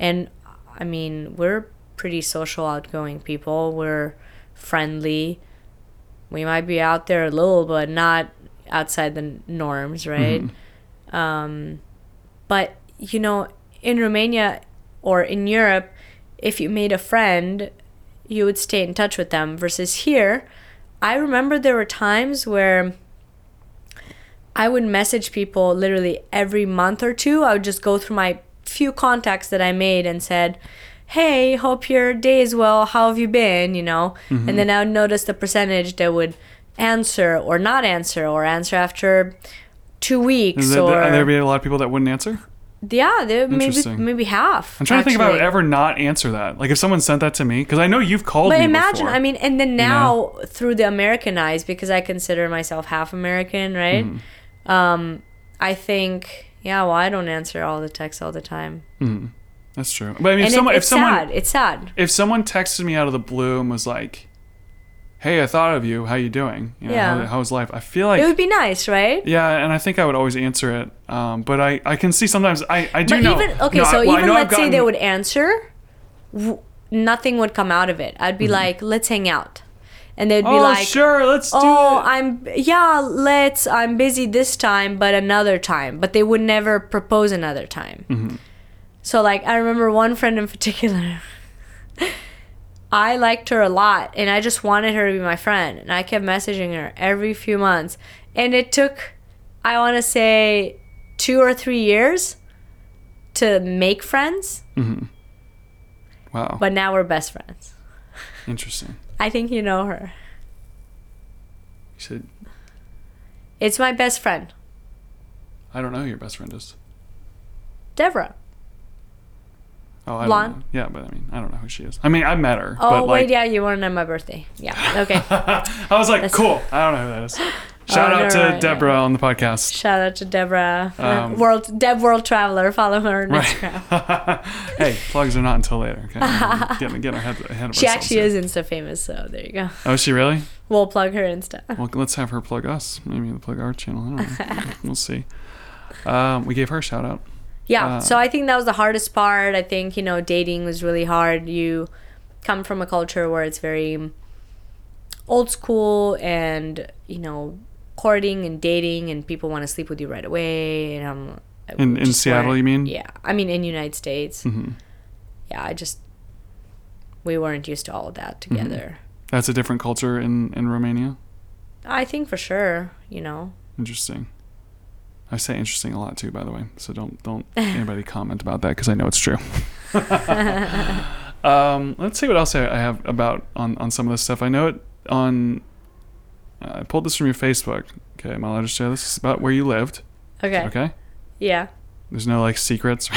And I mean, we're pretty social outgoing people. We're friendly. We might be out there a little, but not outside the norms, right? Mm-hmm. Um, But, you know, in Romania or in Europe, if you made a friend, you would stay in touch with them. Versus here, I remember there were times where I would message people literally every month or two. I would just go through my few contacts that I made and said, Hey, hope your day is well. How have you been? You know? Mm-hmm. And then I would notice the percentage that would answer or not answer or answer after two weeks there, or are there be a lot of people that wouldn't answer? Yeah, there maybe Interesting. maybe half. I'm trying to think if I would actually. ever not answer that. Like if someone sent that to me, because I know you've called But me imagine, before. I mean, and then now through the American eyes, because I consider myself half American, right? Mm-hmm. Um, I think, yeah, well, I don't answer all the texts all the time, That's true. But I mean, if and it- someone, if it's someone, sad. It's sad. if someone texted me out of the blue and was like, "Hey, I thought of you. How you doing? You know, Yeah. how, how's life?" I feel like It would be nice, right? Yeah, and I think I would always answer it. Um, but I, I can see sometimes I, I do But know. even okay, no, so I, well, even let's say they would answer, w- nothing would come out of it. I'd Mm-hmm. be like, "Let's hang out," and they'd be Oh, like, sure, let's do "Oh. I'm yeah, let's. I'm busy this time, but another time." But they would never propose another time. Mm-hmm. So like, I remember one friend in particular. I liked her a lot, and I just wanted her to be my friend, and I kept messaging her every few months, and it took, I want to say, two or three years to make friends. Mm-hmm. Wow, But now we're best friends. interesting. I think you know her. You said It's my best friend, I don't know who your best friend is. Deborah. Oh, I Blonde? don't know. Yeah, but I mean, I don't know who she is. I mean, I've met her. Oh but like, wait, yeah, you want to know my birthday? Yeah. <laughs> Okay. I was like, That's- cool. I don't know who that is. <gasps> Shout Oh, out to yeah. Deborah on the podcast. Shout out to Deborah, Um, world Deb World Traveler. Follow her on Right. Instagram. <laughs> hey, plugs are not until later. Okay, <laughs> getting getting ahead, ahead of She actually here. is Insta famous, so there you go. Oh, is she really? We'll plug her Insta. Well, let's have her plug us. Maybe we'll plug our channel. I don't know. we'll see. Um, we gave her a shout out. Yeah. Uh, so I think that was the hardest part. I think, you know, dating was really hard. You come from a culture where it's very old school and, you know, courting and dating and people want to sleep with you right away. And I'm. In- in Seattle, weren't- you mean? Yeah. I mean, in United States. hmm Yeah. I just. We weren't used to all of that together. That's a different culture in in Romania. I think for sure, you know. Interesting. I say interesting a lot too, by the way. So don't don't <laughs> anybody comment about that because I know it's true. <laughs> <laughs> um, let's see what else I have about on on some of this stuff. I know it on. Uh, I pulled this from your Facebook. Okay, am I allowed to share this? It's about where you lived. Okay. Okay. Yeah. There's no like secrets or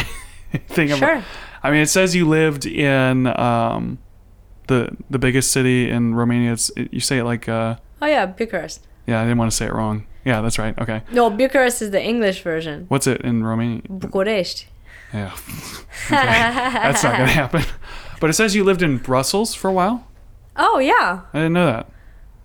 anything. about- Sure. I mean, it says you lived in um, the the biggest city in Romania. It's it, you say it like uh, Oh, yeah. Bucharest. yeah. I didn't want to say it wrong. Yeah, that's right. Okay. No, Bucharest is the English version. What's it in Romania? București. Yeah. <laughs> That's not gonna happen. But it says you lived in Brussels for a while. Oh, yeah. I didn't know that.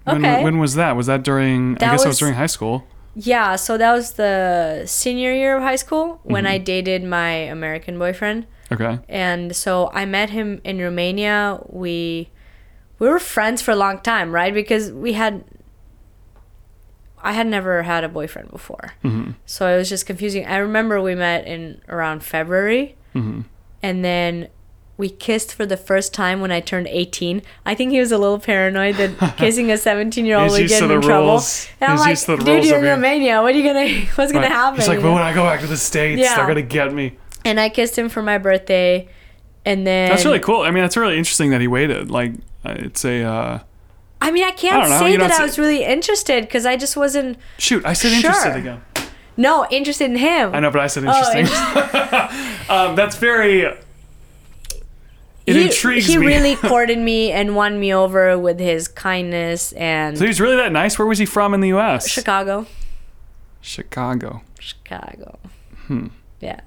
When, Okay. when was that? Was that during? I That guess it was was- during high school. Yeah, so that was the senior year of high school when Mm-hmm. I dated my American boyfriend. Okay. And so I met him in Romania. We we were friends for a long time, right? Because we had I had never had a boyfriend before. hmm So it was just confusing. I remember we met in around February hmm and then we kissed for the first time when I turned 18. I think he was a little paranoid that <laughs> kissing a 17 year old He's would get him the in trouble. rules. And I'm He's like, to the dude, you're in Romania. What are you gonna? <laughs> What's gonna Right. happen? He's like, but when I go back to the states, Yeah. they're gonna get me. and I kissed him for my birthday, and then That's really cool. I mean, that's really interesting that he waited. Like, uh, it's a uh, I mean, I can't I know, say that I was really interested because I just wasn't shoot. I said interested Sure. again. no interested in him. I know, but I said Oh, interesting. <laughs> um, that's very. It he, intrigues he me. He really <laughs> courted me and won me over with his kindness and so he's really that nice. Where was he from in the U.S.? Chicago. Chicago. Chicago. Hmm. Yeah.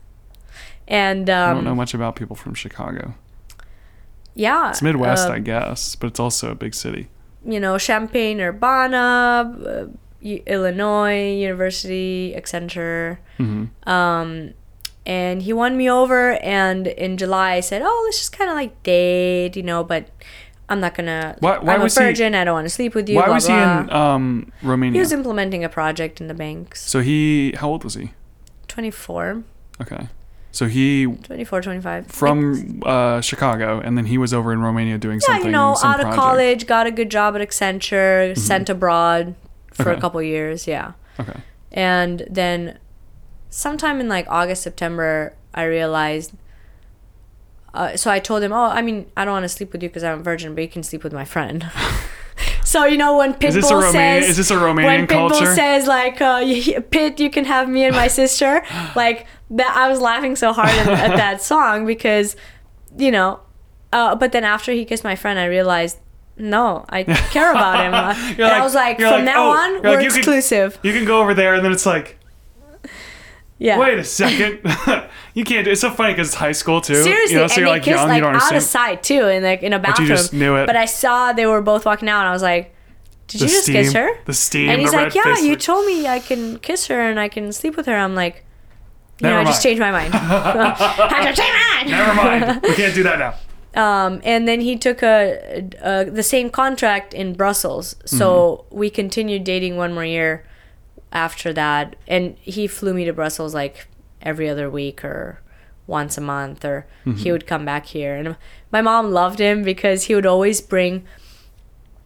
And I um, don't know much about people from Chicago. yeah, It's Midwest, uh, I guess, but it's also a big city. You know, Champaign, Urbana, uh, Illinois University, Accenture. hmm Um, and he won me over. And in July, I said, "Oh, let's just kind of like date, you know." But I'm not gonna. Why- why I'm a he- virgin. I don't want to sleep with you. Why blah, was blah. he in um, Romania? He was implementing a project in the banks. so he, how old was he? 24. Okay. So he 24, 25. from uh, Chicago, and then he was over in Romania doing yeah, something. you know, some out of college, got a good job at Accenture, sent abroad for Okay. a couple years. Yeah. Okay. And then sometime in like August, September, I realized. Uh, so I told him, "Oh, I mean, I don't want to sleep with you because I'm a virgin, but you can sleep with my friend." <laughs> so you know when Pitbull Is this a Romanian? says, Is this a when Romanian Pitbull culture? says like, uh, <laughs> "Pit, you can have me and my sister," <gasps> like that, I was laughing so hard at, at that <laughs> song because, you know, uh, but then after he kissed my friend, I realized. No, I care about him. <laughs> Uh, and You're I was like, from like, now oh, on, we're like, you can- exclusive. You can go over there, and then it's like, yeah. wait a second, <laughs> you can't. do It's so funny because it's high school too. Seriously, you know, so and you're they like kissed young, like you out of sight too, in like in a you bathroom. just knew it. But I saw they were both walking out, and I was like, "Did The you just steam, kiss her?" the steam, and he's like, "Yeah, you like- told me I can kiss her and I can sleep with her." I'm like, "You know, Never I just changed my mind. <laughs> <laughs> Had to change my mind." Never mind, <laughs> we can't do that now. Um, and then he took a, a the same contract in Brussels, so Mm-hmm. we continued dating one more year after that, and he flew me to Brussels like every other week or once a month, or Mm-hmm. he would come back here, and my mom loved him because he would always bring.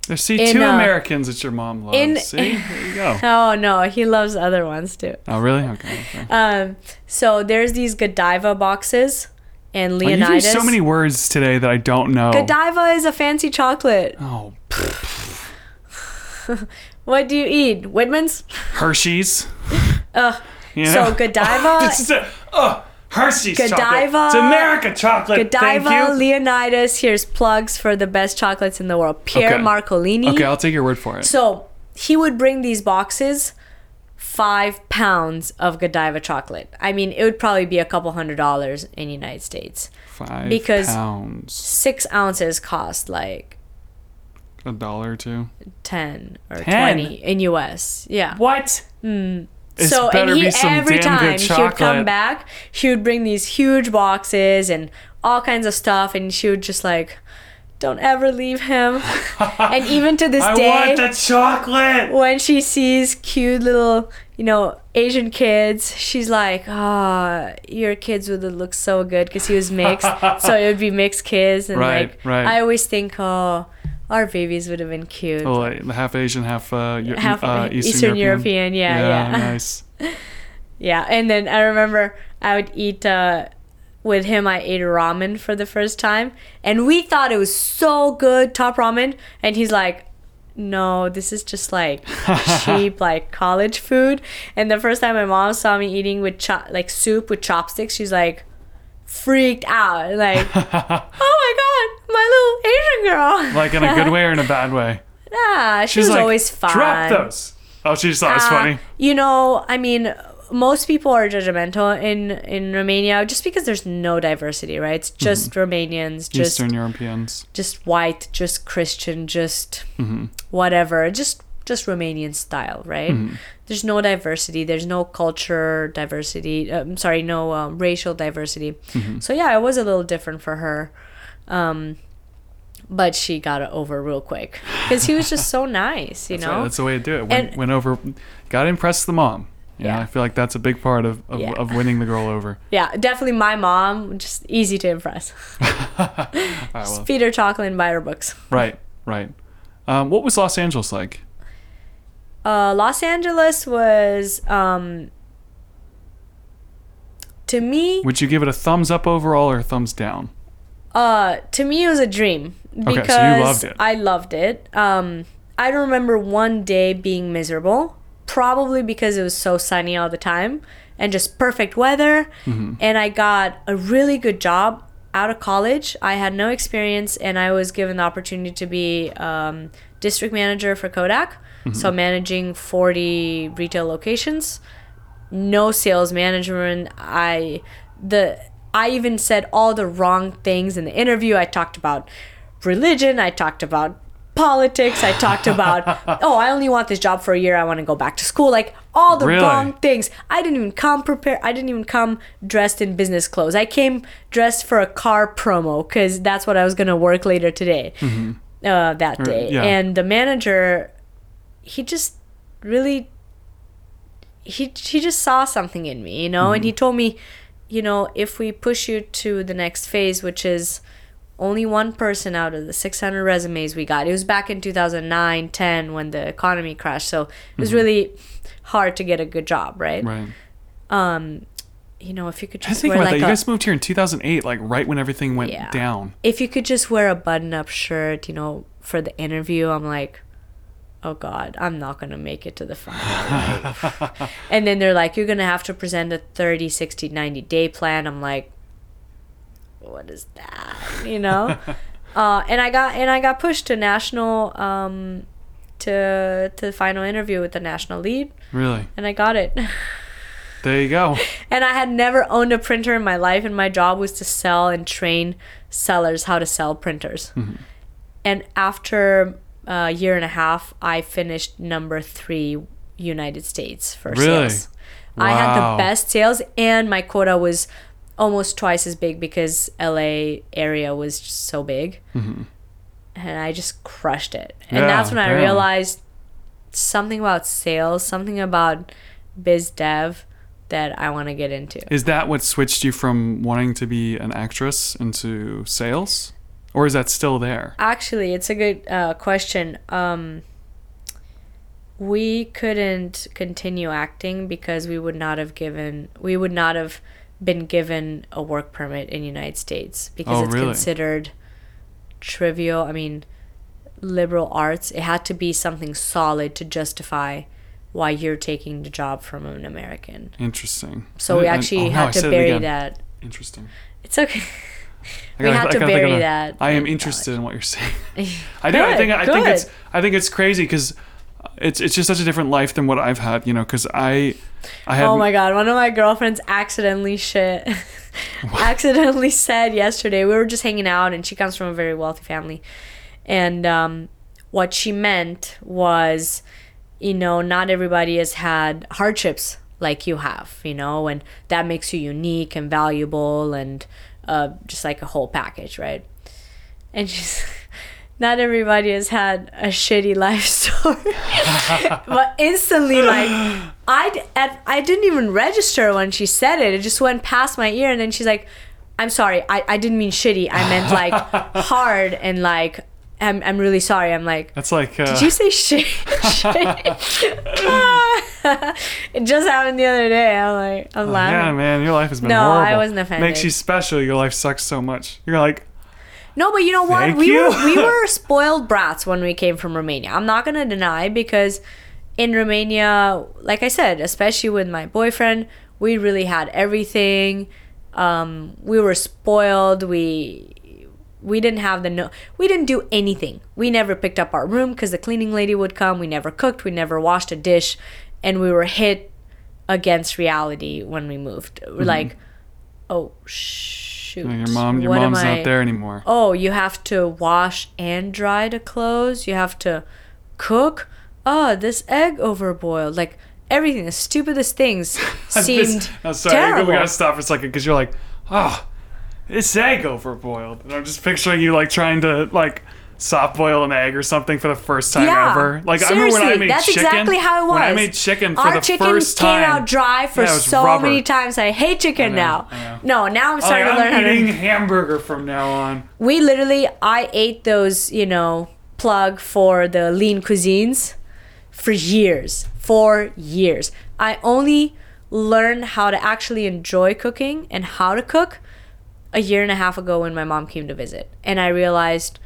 There's see In, two uh, Americans that your mom loves. in- see, there you go. <laughs> Oh no, he loves other ones too. Oh really? Okay. okay. Um, so there's these Godiva boxes, and Oh, you Leonidas. so many words today that I don't know. Godiva is a fancy chocolate. Oh, <laughs> What do you eat? Whitman's. Hershey's. <laughs> Ugh. You know? So Godiva, this is a oh Hershey's chocolate. Godiva- It's America chocolate. Thank Godiva, you. Leonidas. Here's plugs for the best chocolates in the world. Pierre Okay. Marcolini. okay, I'll take your word for it. So he would bring these boxes, five pounds of Godiva chocolate. I mean, it would probably be a couple hundred dollars in the United States. Five because- pounds, Six ounces cost like a dollar or two. ten or 10? twenty in US. Yeah. What? Hmm. It's so and he every time he would come back, he would bring these huge boxes and all kinds of stuff, and she would just like, "Don't ever leave him." <laughs> and even to this I day, want the chocolate. when she sees cute little, you know, Asian kids, she's like, "Ah, your kids would look so good because he was mixed, <laughs> so it would be mixed kids." And Right, like, right. I always think, "Oh, our babies would have been cute." Oh, like, half Asian, half uh, Half uh, Eastern, Eastern European, yeah, yeah. <laughs> nice. Yeah, and then I remember I would eat uh, with him. I ate ramen for the first time, and we thought it was so good, top ramen. And he's like, "No, this is just like <laughs> cheap, like college food." And the first time my mom saw me eating with cho- like soup with chopsticks, she's like freaked out, like, <laughs> "Oh my little Asian girl!" like in a good way or in a bad way. <laughs> Ah, she She's was like, always fine. drop those. Oh, she just thought it was Uh, funny. You know, I mean, most people are judgmental in in Romania just because there's no diversity, right? It's just Romanians, just Mm-hmm. Eastern Europeans. just white, just Christian, just Mm-hmm. whatever, just just Romanian style, right? Mm-hmm. There's no diversity. There's no culture diversity. Um, sorry, no um, racial diversity. Mm-hmm. So yeah, it was a little different for her. Um, but she got it over real quick because he was just so <laughs> nice, you That's, know. right, that's the way to do it. Went, And- went over, got to impress the mom. Know, Yeah. I feel like that's a big part of, of, Yeah. of winning the girl over. <laughs> Yeah, definitely my mom. Just easy to impress. <laughs> Right, well, Feed her chocolate and buy her books. right, right. Um, what was Los Angeles like? Uh, Los Angeles was, um, to me, Would you give it a thumbs up overall or a thumbs down? Uh, to me it was a dream so you because loved it. I loved it. Um, I don't remember one day being miserable. Probably because it was so sunny all the time and just perfect weather. Mm-hmm. And I got a really good job out of college. I had no experience, and I was given the opportunity to be um, district manager for Kodak. Mm-hmm. So managing 40 retail locations. No sales management. I the I even said all the wrong things in the interview. I talked about religion. I talked about politics. I talked about, <laughs> oh, I only want this job for a year. I want to go back to school. Like all the Really? wrong things. I didn't even come prepared. I didn't even come dressed in business clothes. I came dressed for a car promo because that's what I was going to work later today, uh, that day. yeah. And the manager, he just really, he, he just saw something in me, you know, and he told me, you know, if we push you to the next phase, which is only one person out of the 600 resumes we got. It was back in 2009, 10 when the economy crashed. So it was really hard to get a good job, right? Right. Um, you know, if you could I just thinking wear about like that. You guys moved here in 2008, like right when everything went Yeah. down. if you could just wear a button-up shirt, you know, for the interview, I'm like, oh God, I'm not gonna make it to the final. right? <laughs> and then they're like, you're gonna have to present a 30, 60, 90 day plan. I'm like, what is that? You know? <laughs> uh, and I got and I got pushed to national um, to to the final interview with the national lead, Really? and I got it. There you go. <laughs> And I had never owned a printer in my life, and my job was to sell and train sellers how to sell printers. And after a year and a half, I finished number three United States for Really? sales. I had the best sales, and my quota was almost twice as big because LA area was so big. Mm-hmm. And I just crushed it. And Yeah, that's when I damn. realized something about sales, something about biz dev that I want to get into. Is that what switched you from wanting to be an actress into sales? Or is that still there? Actually, it's a good uh, question. Um, we couldn't continue acting because we would not have given we would not have been given a work permit in United States because Oh, it's really? considered trivial. I mean, liberal arts. It had to be something solid to justify why you're taking the job from an American. Interesting. So we And- actually oh, now I had to bury that. Interesting. It's okay. <laughs> I We gotta- had I to gotta think bury of a- that I am in interested in what you're saying. <laughs> I do. I think. I think it's. I think it's crazy because it's it's just such a different life than what I've had. You know, because I, I had. Oh my god, one of my girlfriends accidentally shit. <laughs> <laughs> accidentally said yesterday, we were just hanging out and she comes from a very wealthy family. And um, what she meant was, you know, not everybody has had hardships like you have, you know, and that makes you unique and valuable and uh, just like a whole package, right? And she's. <laughs> Not everybody has had a shitty life <laughs> story, <laughs> but instantly, like I, at, I didn't even register when she said it. It just went past my ear, and then she's like, "I'm sorry, I, I didn't mean shitty. I meant like hard and like I'm I'm really sorry." I'm like, That's like. Uh, "Did you say shit?" <laughs> it just happened the other day. I'm like, I'm yeah, laughing. man, your life has been No, horrible. I wasn't offended. Makes you special. Your life sucks so much. You're like, No, but you know what? We you. were we were <laughs> spoiled brats when we came from Romania. I'm not gonna deny because in Romania, like I said, especially with my boyfriend, we really had everything. Um, we were spoiled. We we didn't have the no we didn't do anything. We never picked up our room because the cleaning lady would come. We never cooked. We never washed a dish, and we were hit against reality when we moved. We're mm-hmm. like, oh shoot, you your mom, your what mom's not there anymore. oh, you have to wash and dry the clothes. You have to cook. Oh, this egg overboiled. Like everything, the stupidest things <laughs> seemed just- I'm sorry, terrible. we gotta stop for a second because you're like, oh, this egg overboiled, and I'm just picturing you like trying to like soft boil an egg or something for the first time yeah, ever. Like I remember when I made chicken. that's chicken. exactly how it was. When I made chicken for Our the chicken first came out dry for Yeah, so rubber. many times. I hate chicken know, now. No, now I'm starting like, to learn I'm how eating to. hamburger from now on. We literally, I ate those, you know, plug for the lean cuisines for years. For years. I only learned how to actually enjoy cooking and how to cook a year and a half ago when my mom came to visit. And I realized,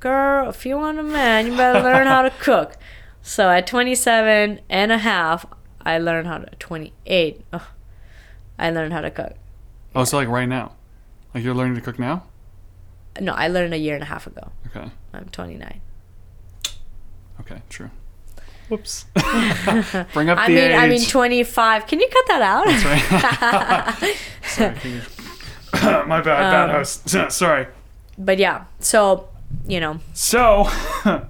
girl, if you want a man, you better learn how to <laughs> cook. So at 27 and a half, I learned how to, 28, ugh, I learned how to cook. Oh, so like right now, like you're learning to cook now? No, I learned a year and a half ago. Okay, I'm 29. okay, true. Whoops. <laughs> <laughs> Bring up I the mean, age. I mean, 25. Can you cut that out? Sorry, can you- <coughs> My bad, bad Um, host. <coughs> Sorry. but yeah, so, you know, So, <laughs>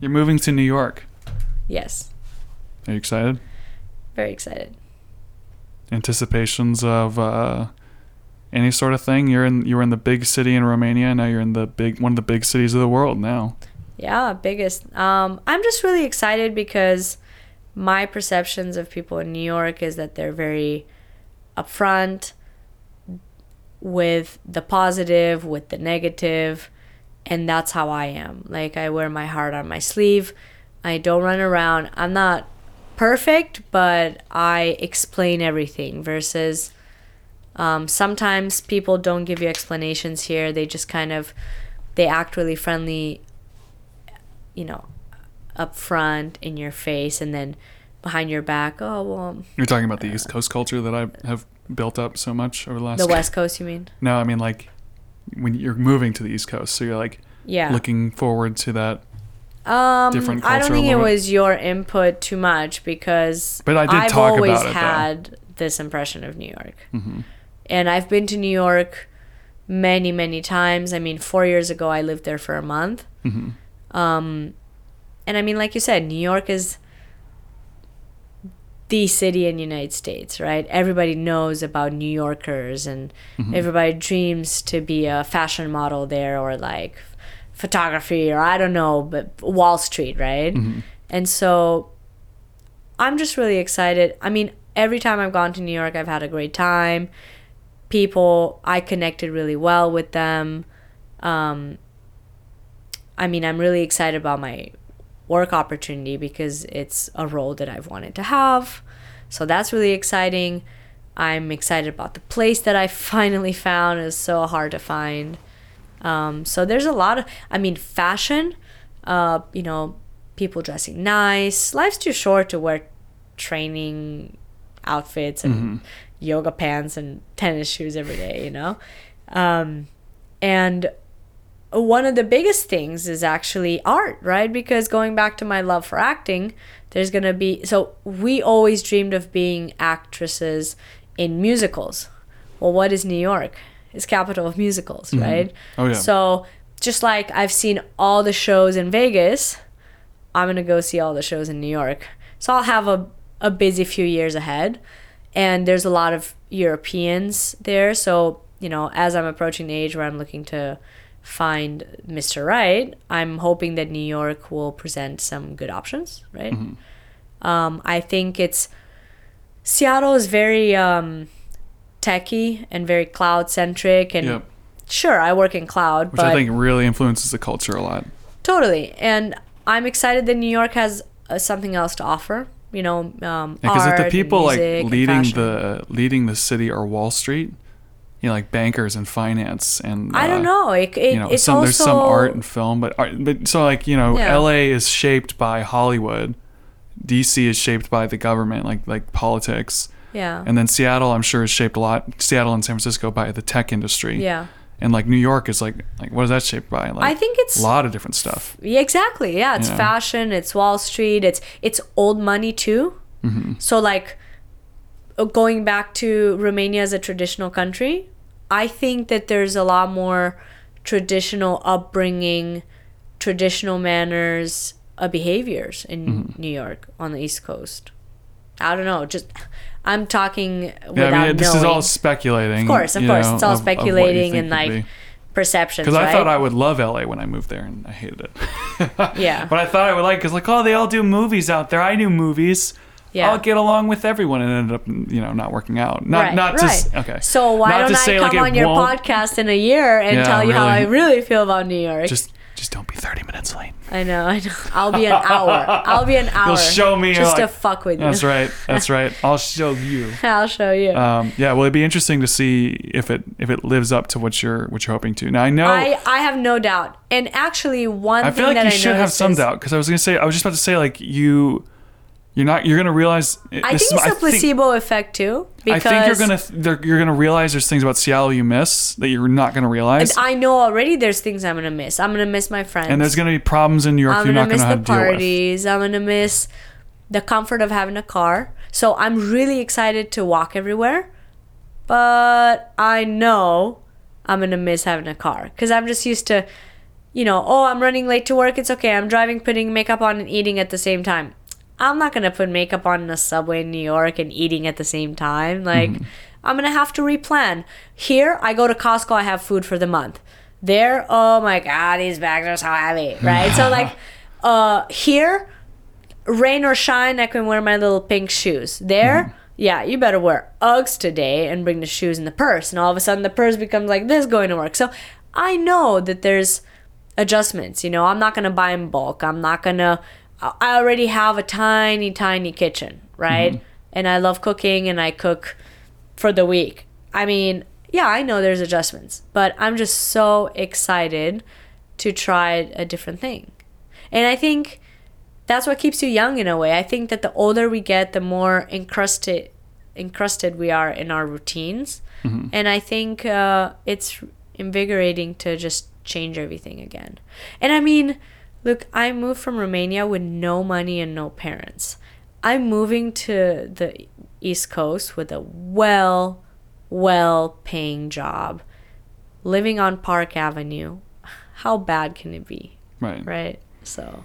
you're moving to New York. yes, Are you excited? very excited. Anticipations of uh, any sort of thing? You're in you were in the big city in Romania. Now you're in the big one of the big cities of the world. Now, Yeah, biggest. Um, I'm just really excited because my perceptions of people in New York is that they're very upfront. with the positive, with the negative, and that's how I am. Like I wear my heart on my sleeve. I don't run around. I'm not perfect, but I explain everything versus um, sometimes people don't give you explanations here. They just kind of they act really friendly, you know, up front in your face, and then behind your back. Oh well, You're talking about the East Coast culture that I have built up so much over the last. the West Coast, you mean? No, I mean like when you're moving to the East Coast, so you're like Yeah. looking forward to that. Um, different I don't think it was your input too much because But I did I've talk always about it, though. had this impression of New York, hmm and I've been to New York many, many times. I mean, four years ago, I lived there for a month. hmm Um, and I mean, like you said, New York is the city in the United States, right? Everybody knows about New Yorkers, and Mm-hmm. everybody dreams to be a fashion model there, or like photography, or I don't know, but Wall Street, right? Mm-hmm. And so, I'm just really excited. I mean, every time I've gone to New York, I've had a great time. People, I connected really well with them. Um, I mean, I'm really excited about my work opportunity because it's a role that I've wanted to have. So that's really exciting. I'm excited about the place that I <laughs> finally found. It's so hard to find. Um, so there's a lot of, I mean, fashion, uh, you know, people dressing nice. Life's too short to wear training outfits and yoga pants and tennis shoes every day, you know? Um, and one of the biggest things is actually art, right? Because going back to my love for acting, there's going to be so we always dreamed of being actresses in musicals. Well, what is New York? It's capital of musicals, mm-hmm. right? Oh, yeah. So, just like I've seen all the shows in Vegas, I'm going to go see all the shows in New York. So, I'll have a a busy few years ahead. And there's a lot of Europeans there, so you know, as I'm approaching the age where I'm looking to find Mr. Right, I'm hoping that New York will present some good options, right? Um, I think it's Seattle is very um, techy and very cloud centric, and Yep. sure, I work in cloud, Which but I think really influences the culture a lot. totally. And I'm excited that New York has uh, something else to offer. You know, um, Because if the people like leading the leading the city are Wall Street, you know, like bankers and finance and I don't uh, know. It, it, you know, it's some also there's some art and film, but art, but so like you know, Yeah. L.A. is shaped by Hollywood, D.C. is shaped by the government, like like politics, yeah, and then Seattle, I'm sure, is shaped a lot. Seattle and San Francisco by the tech industry, yeah. and like New York is like like what is that shaped by? Like I think it's a lot of different stuff. Yeah, exactly. Yeah, it's Yeah. fashion. It's Wall Street. It's it's old money too. Mm-hmm. So like, uh, going back to Romania as a traditional country, I think that there's a lot more traditional upbringing, traditional manners, uh, behaviors in Mm-hmm. New York on the East Coast. I don't know. Just I'm talking without Yeah, I mean, this is all speculating. of course, of course, know, it's all of- of speculating think and like be. perceptions. Because I right? thought I would love LA when I moved there, and I hated it. <laughs> Yeah. But I thought I would like, because like, oh, they all do movies out there. I do movies. Yeah. I'll get along with everyone, and ended up, you know, not working out. Not, right, not right. okay. So why Not don't to I come like, on your won't- podcast in a year and Yeah, tell you how I really. really feel about New York? Just, just don't be thirty minutes late. I know, I know. I'll be an hour. I'll be an <laughs> hour. You'll show me. just to fuck with you. That's right. That's right. <laughs> I'll show you. I'll show you. Um, yeah. Well, it'd be interesting to see if it if it lives up to what you're what you're hoping to. Now I know. I I have no doubt. And actually, one I thing feel like you I should have some is- doubt because I was gonna say I was just about to say like you, you're not you're gonna realize. Eh, I think it's a placebo effect too. Because I think you're gonna you're gonna realize there's things about Seattle you miss that you're not gonna realize, I know already. There's things I'm gonna miss. I'm gonna miss my friends. and there's gonna be problems in New York I'm you're gonna not miss gonna the parties. I'm gonna miss the comfort of having a car. So I'm really excited to walk everywhere, but I know I'm gonna miss having a car because I'm just used to, you know, oh I'm running late to work. It's okay. I'm driving, putting makeup on, and eating at the same time. I'm not gonna put makeup on in a subway in New York and eating at the same time. Like I'm gonna have to replan. Here, I go to Costco. I have food for the month. There, oh my god, these bags are so heavy, right? so like, <laughs> uh, here, rain or shine, I can wear my little pink shoes. There, yeah, you better wear Uggs today and bring the shoes in the purse. And all of a sudden the purse becomes like this going to work. So I know that there's adjustments. You know, I'm not going to buy in bulk. I'm not going to, I already have a tiny, tiny kitchen, right? And I love cooking and I cook for the week. I mean, yeah, I know there's adjustments, but I'm just so excited to try a different thing. And I think that's what keeps you young in a way. I think that the older we get, the more encrusted encrusted we are in our routines. And I think uh, it's invigorating to just change everything again. And I mean, look, I moved from Romania with no money and no parents. I'm moving to the East Coast with a well, well paying job, living on Park Avenue. How bad can it be? Right. Right? So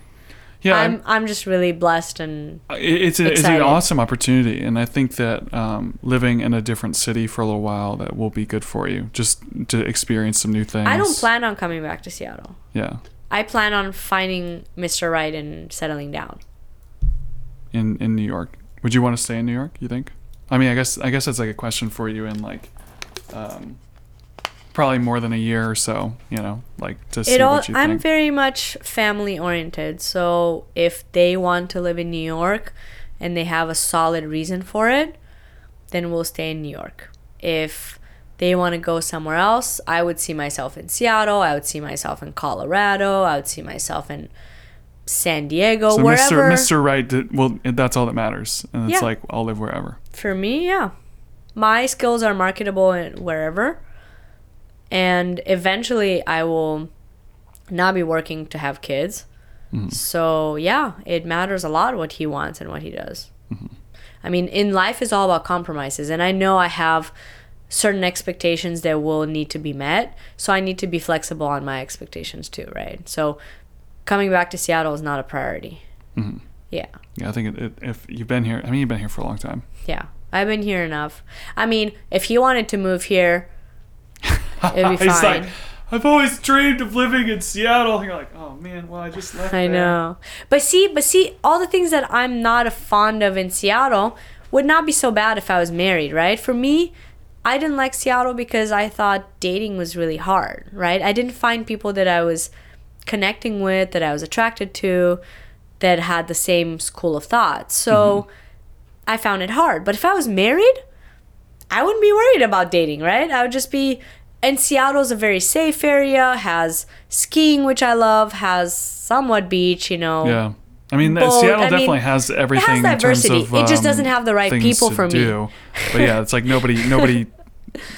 Yeah. I'm I'm just really blessed and It's, a, it's an awesome opportunity, and I think that um, living in a different city for a little while that will be good for you, just to experience some new things. I don't plan on coming back to Seattle. Yeah, I plan on finding Mr. Right and settling down. in in New York. Would you want to stay in New York? You think? I mean, I guess I guess that's like a question for you in like, um, probably more than a year or so. You know, like to see It all what you I'm think. very much family oriented. So if they want to live in New York and they have a solid reason for it, then we'll stay in New York. If they want to go somewhere else, I would see myself in Seattle, I would see myself in Colorado, I would see myself in San Diego, so wherever. Mr. Mr. Right, well, that's all that matters, and it's Yeah. like I'll live wherever. For me, yeah. My skills are marketable in wherever. And eventually I will not be working to have kids. Mm-hmm. So, yeah, it matters a lot what he wants and what he does. Mm-hmm. I mean, in life is all about compromises and I know I have certain expectations that will need to be met, so I need to be flexible on my expectations too, right? So, coming back to Seattle is not a priority. Mm-hmm. Yeah. Yeah, I think it, it, if you've been here, I mean, you've been here for a long time. Yeah, I've been here enough. I mean, if he wanted to move here, <laughs> it'd be He's fine. like, I've always dreamed of living in Seattle. And you're like, oh man, well I just left. I there." know. But see, but see, all the things that I'm not fond of in Seattle would not be so bad if I was married, right? For me, I didn't like Seattle because I thought dating was really hard, right? I didn't find people that I was connecting with, that I was attracted to, that had the same school of thought. So I found it hard. But if I was married, I wouldn't be worried about dating, right? I would just be. And Seattle's a very safe area, has skiing, which I love, has somewhat beach, you know. Yeah. I mean, Bold. Seattle I mean, definitely has everything in diversity. terms of. It just um, doesn't have the right people for me. do. But yeah, it's like nobody, <laughs> nobody,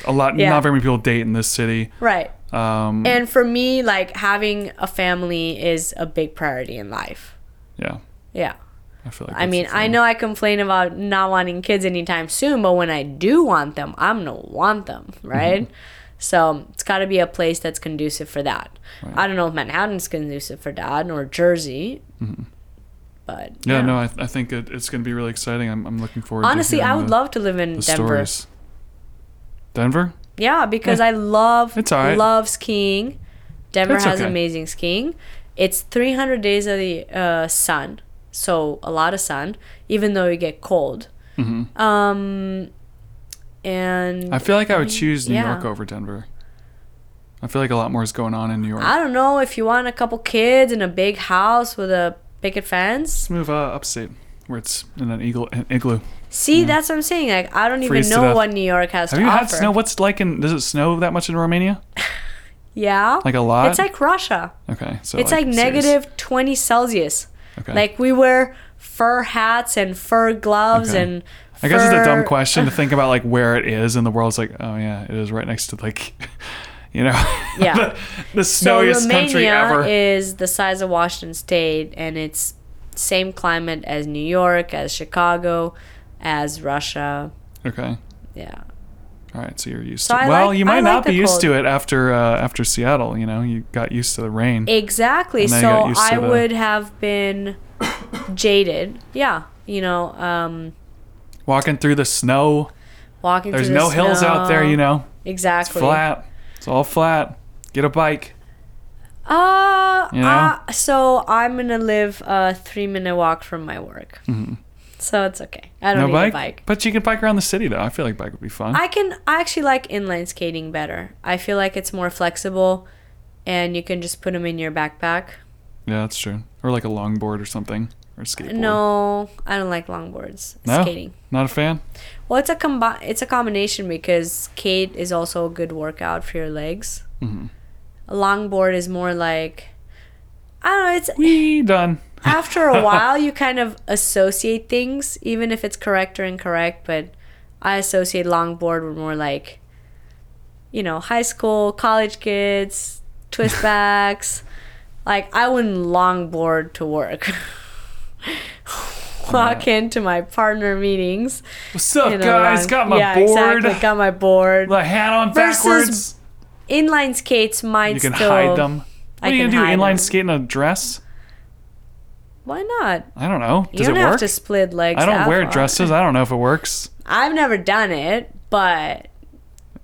a lot, Yeah. not very many people date in this city. Right. Um, And for me, like having a family is a big priority in life. yeah, Yeah. I feel like. I mean, I know I complain about not wanting kids anytime soon, but when I do want them, I'm gonna want them, Mm-hmm. right? So it's got to be a place that's conducive for that. I don't know if Manhattan's conducive for that or Jersey, but Mm-hmm. Yeah, no, I, I think it, it's going to be really exciting. I'm, I'm looking forward. To it. Honestly, I would the, love to live in Denver. stories. Denver. Yeah, because I love It's all right. love skiing. Denver It's has okay. amazing skiing. It's 300 days of the uh, sun, so a lot of sun, even though you get cold. Mm-hmm. Um, and I feel like I would choose New Yeah. York over Denver. I feel like a lot more is going on in New York. I don't know if you want a couple kids in a big house with a picket fence. Let's move uh, upstate, where it's in an eagle an igloo. See, that's what I'm saying. Like, I don't Freeze even know what New York has Have to you offer. had snow? What's like in? Does it snow that much in Romania? <laughs> Yeah, Like a lot? It's like Russia. Okay, so It's like, serious. negative 20 Celsius. Okay. Like we wear fur hats and fur gloves Okay. and. I guess it's a dumb question to think about, like where it is in the world. It's like, oh yeah, it is right next to like, <laughs> you know, Yeah. <laughs> the, the So snowiest country Romania ever. is the size of Washington State, and it's same climate as New York, as Chicago, as Russia. okay, Yeah. all right, so you're used So to. it. I Well, like- you might like not be used to it after uh, after Seattle. You know, you got used to the rain. Exactly. So you got used to I the- would have been <coughs> jaded. Yeah. You know, um, Walking through the snow. walking There's through the no hills out there. You know, it's Exactly. flat. It's all flat. Get a bike. Uh, You know? uh, so I'm gonna live a three minute walk from my work. Mm-hmm. so it's okay. I don't no need bike? a bike. But you can bike around the city though. I feel like bike would be fun. I can. I actually like inline skating better. I feel like it's more flexible, and you can just put them in your backpack. yeah, that's true. Or like a longboard or something. Or skateboard. No, I don't like longboards. No? Skating. Not a fan? Well, it's a combi- It's a combination because skate is also a good workout for your legs. Mhm. A longboard is more like I don't know. It's We done. <laughs> after a <laughs> while you kind of associate things, even if it's correct or incorrect. But I associate longboard with more like, you know, high school, college kids, twist <laughs> backs. like I wouldn't longboard to work. <sighs> Walk into my partner meetings. What's up, in a guys? Got my yeah, board. Exactly, got my board. The hat on Versus backwards. Inline skates might You can still. hide them. What I are you gonna do? Inline them. skate in a dress? Why not? I don't know. You Does don't it have work? to split legs. I don't wear dresses. I don't know if it works. I've never done it, but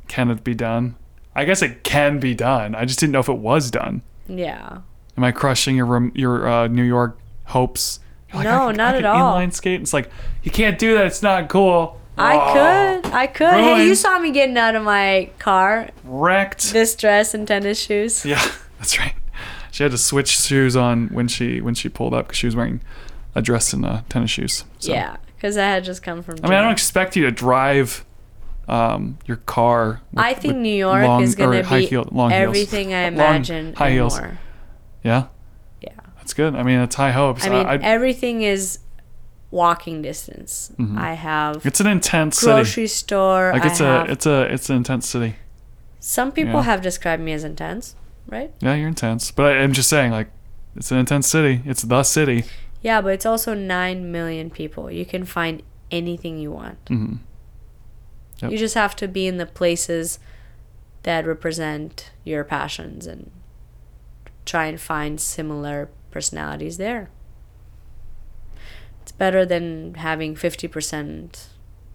Can it be done? I guess it can be done. I just didn't know if it was done. yeah. Am I crushing your your uh, New York hopes? You're No, I not I at all. Inline skate. It's like you can't do that. It's not cool. I Oh, could. I could. Hey, you saw me getting out of my car, wrecked. this dress and tennis shoes. <laughs> Yeah, that's right. She had to switch shoes on when she when she pulled up because she was wearing a dress and uh, tennis shoes. So. Yeah, because I had just come from. I mean, I don't expect you to drive um, your car. with- I think New York long- is going to be heel- long heels. everything I Long imagine high heels. more. Yeah, That's good. I mean, it's high hopes. I mean, I, everything is walking distance. Mhm. I have it's an intense grocery city. store. Like it's I a have, it's a it's an intense city. some people yeah. have described me as intense, right? Yeah, you're intense, but I, I'm just saying, like, it's an intense city. It's the city. Yeah, but it's also nine million people. You can find anything you want. hmm Yep. You just have to be in the places that represent your passions and try and find similar personalities there. It's better than having 50%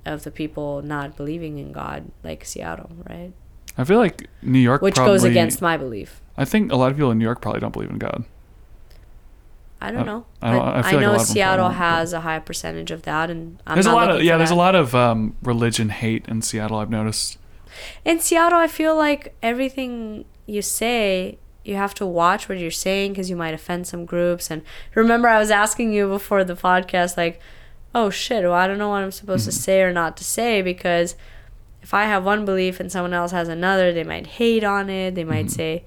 of the people not believing in God, like Seattle, right? I feel like New York, Which probably, goes against my belief. I think a lot of people in New York probably don't believe in God. I don't know. I don't- I I, like know Seattle but- has a high percentage of that, and I'm there's a lot of yeah. There's a lot of um, religion hate in Seattle. I've noticed. In Seattle, I feel like everything you say, you have to watch what you're saying because you might offend some groups. And remember, I was asking you before the podcast, like, oh shit, well, I don't know what I'm supposed to say or not to say because if I have one belief and someone else has another, they might hate on it. They might say,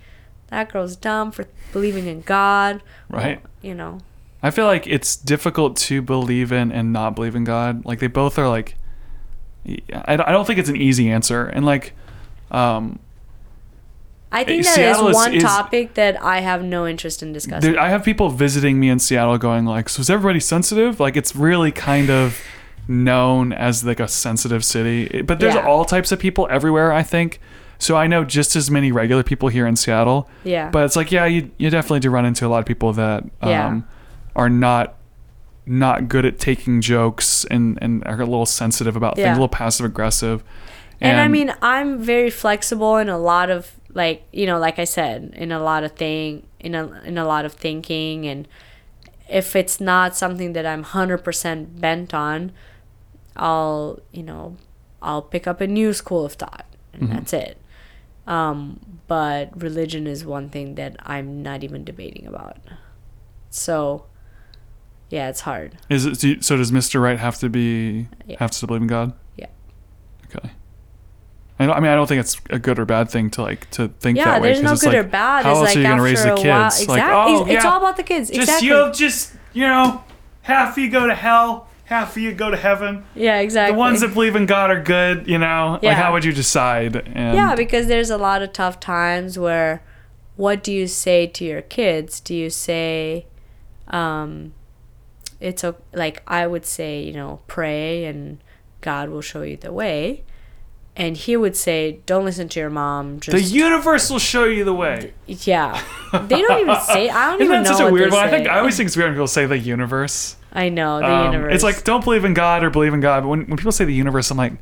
that girl's dumb for believing in God. Right. Well, you know, I feel like it's difficult to believe in and not believe in God. Like they both are like. I I don't think it's an easy answer, and like, um, I think that Seattle is one is- topic that I have no interest in discussing. there, I have people visiting me in Seattle going like, "So is everybody sensitive?" Like it's really kind of known as like a sensitive city, but there's Yeah. all types of people everywhere. I think. So I know just as many regular people here in Seattle, yeah. but it's like, yeah, you you definitely do run into a lot of people that um, Yeah. are not not good at taking jokes and and are a little sensitive about things, a little passive aggressive. And, I mean, I'm very flexible in a lot of like you know, like I said, in a lot of thing, in a in a lot of thinking, and if it's not something that I'm hundred percent bent on, I'll you know, I'll pick up a new school of thought, and Mhm. that's it. Um, but religion is one thing that I'm not even debating about. So, yeah, it's hard. is it so? Does Mr. Right have to be Yeah. have to believe in God? Yeah. Okay. I, I mean, I don't think it's a good or bad thing to like to think Yeah, that way. there's 'cause no it's good like, or bad. How it's else like are you gonna after raise the a kids? while, Like, exactly. oh, it's, it's all about the kids. Just exactly. you, just you know, half of you go to hell, half of you go to heaven. yeah, exactly. The ones that believe in God are good. You know, Yeah. like how would you decide? And yeah, because there's a lot of tough times where, what do you say to your kids? Do you say, um, it's o- like I would say, you know, pray and God will show you the way, and he would say, don't listen to your mom. Just the universe will show you the way. yeah, they don't even say. I don't <laughs> Isn't even that know such a weird one? I think. I always think it's weird when people say the universe. I know the Um, universe. It's like don't believe in God or believe in God, but when, when people say the universe, I'm like,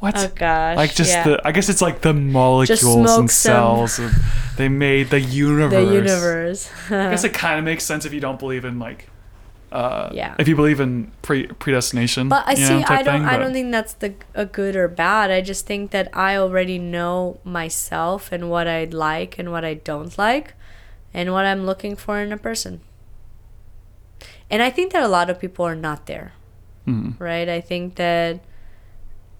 what? oh gosh, like just yeah. the I guess it's like the molecules and cells. Of, they made the universe. the universe. I guess it <laughs> kind of makes sense if you don't believe in like uh, Yeah. if you believe in pre- predestination. But I see. know, I don't. thing, I don't think that's the a good or bad. I just think that I already know myself and what I like and what I don't like, and what I'm looking for in a person. And I think that a lot of people are not there, Mhm. right? I think that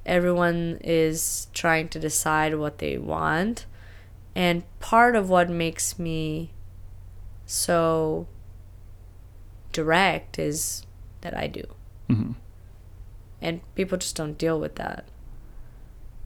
everyone is trying to decide what they want, and part of what makes me so direct is that I do Mhm. and people just don't deal with that.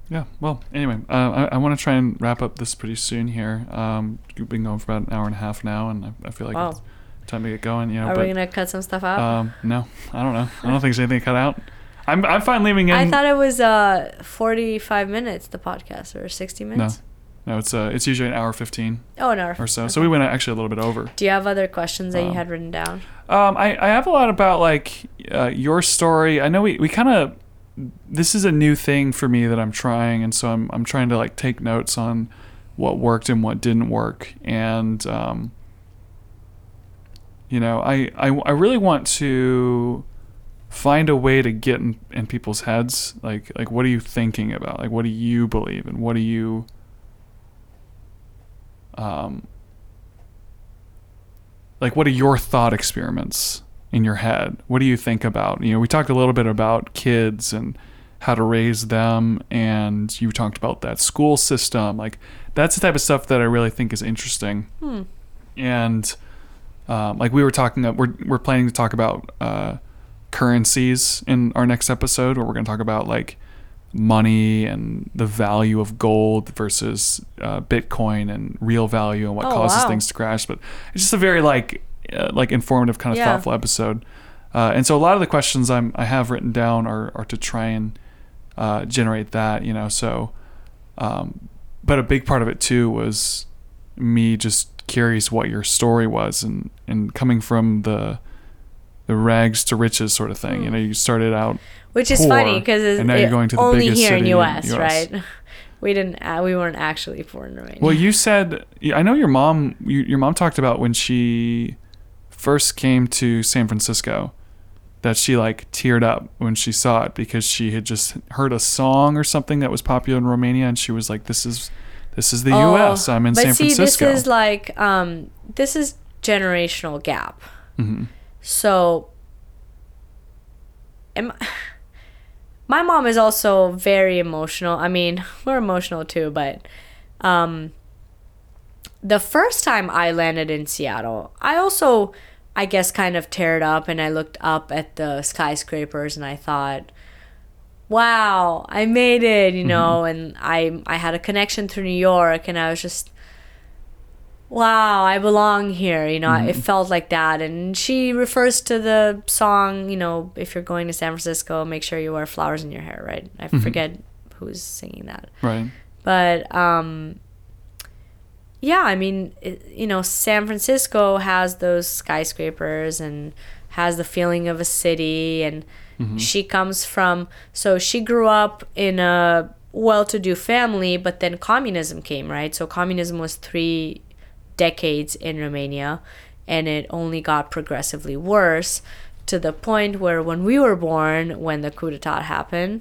Yeah. Well, anyway, uh, I, I want to try and wrap up this pretty soon here. Um, we've been going for about an hour and a half now, and I, I feel like Wow. it's time to get going. You know, Are but we gonna cut some stuff out? um, no, I don't know. I don't think there's anything to cut out. I'm I'm fine leaving in. I thought it was uh 45 minutes the podcast or 60 minutes. no, no, it's uh it's usually an hour 15. Oh, an hour. or so. So we went actually a little bit over. Do you have other questions that you Um, had written down? Um, I, I have a lot about like uh, your story. I know we, we kind of this is a new thing for me that I'm trying, and so I'm I'm trying to like take notes on what worked and what didn't work, and um, you know, I, I I really want to find a way to get in, in people's heads. Like like what are you thinking about? Like what do you believe and what do you um like what are your thought experiments in your head? What do you think about you know we talked a little bit about kids and how to raise them and you talked about that school system. Like that's the type of stuff that i really think is interesting. Hmm. and um, like we were talking we're, we're planning to talk about uh, currencies in our next episode where we're going to talk about like money and the value of gold versus uh, bitcoin and real value and what Oh, causes wow. things to crash but it's just a very like uh, like informative kind of Yeah. thoughtful episode uh, and so a lot of the questions I'm, i have written down are, are to try and uh, generate that you know so um, but a big part of it too was me just curious what your story was and and coming from the the rags to riches sort of thing you know you started out Which is poor, funny because and now you're going to the only biggest here in city in US, US. right? We didn't. Uh, we weren't actually born in Romania. well you said i know your mom you, your mom talked about when she first came to san francisco that she like teared up when she saw it because she had just heard a song or something that was popular in romania and she was like this is this is the us i'm in Oh, but san see, francisco this is like um, this is generational gap. Mhm. So, am, <sighs> my mom is also very emotional. I mean, <laughs> we're emotional too, but um, the first time I landed in Seattle, I also, I guess, kind of teared up and I looked up at the skyscrapers and I thought, wow, I made it, you know, and I I had a connection through New York and I was just wow, I belong here, you know, it mm-hmm. felt like that. And she refers to the song, you know, if you're going to San Francisco, make sure you wear flowers in your hair, right? I mm-hmm. forget who's singing that. right But um yeah, I mean, it, you know, San Francisco has those skyscrapers and has the feeling of a city and mm-hmm. she comes from so she grew up in a well-to-do family, but then communism came, right? So communism was 3 decades in Romania and it only got progressively worse to the point where when we were born when the coup d'etat happened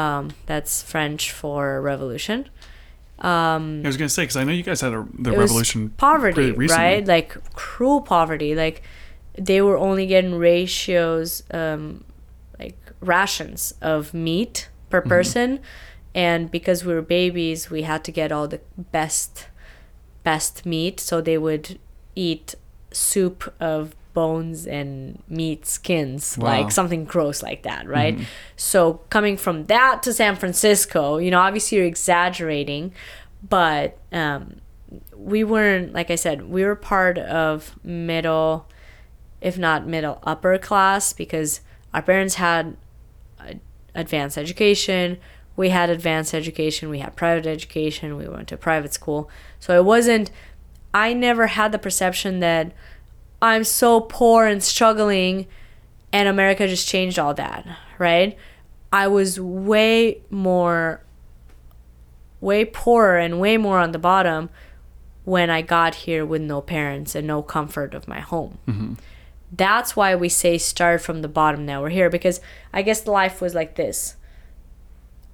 um, that's French for revolution. Um, I was gonna say because I know you guys had a, the revolution poverty, right? Like cruel poverty. Like they were only getting ratios, um, like rations of meat per Mm-hmm. person, and because we were babies, we had to get all the best, best meat. So they would eat soup of bones and meat skins, Wow. Mm-hmm. like something gross like that, right? So coming from that to San Francisco, you know, obviously you're exaggerating, but um, we weren't, like I said, we were part of middle, if not middle upper class, because our parents had advanced education. We had advanced education. We had private education. We went to private school. So it wasn't, I never had the perception that I'm so poor and struggling and America just changed all that, right? I was way more, way poorer and way more on the bottom when I got here with no parents and no comfort of my home. Mm-hmm. That's why we say start from the bottom now we're here because I guess life was like this.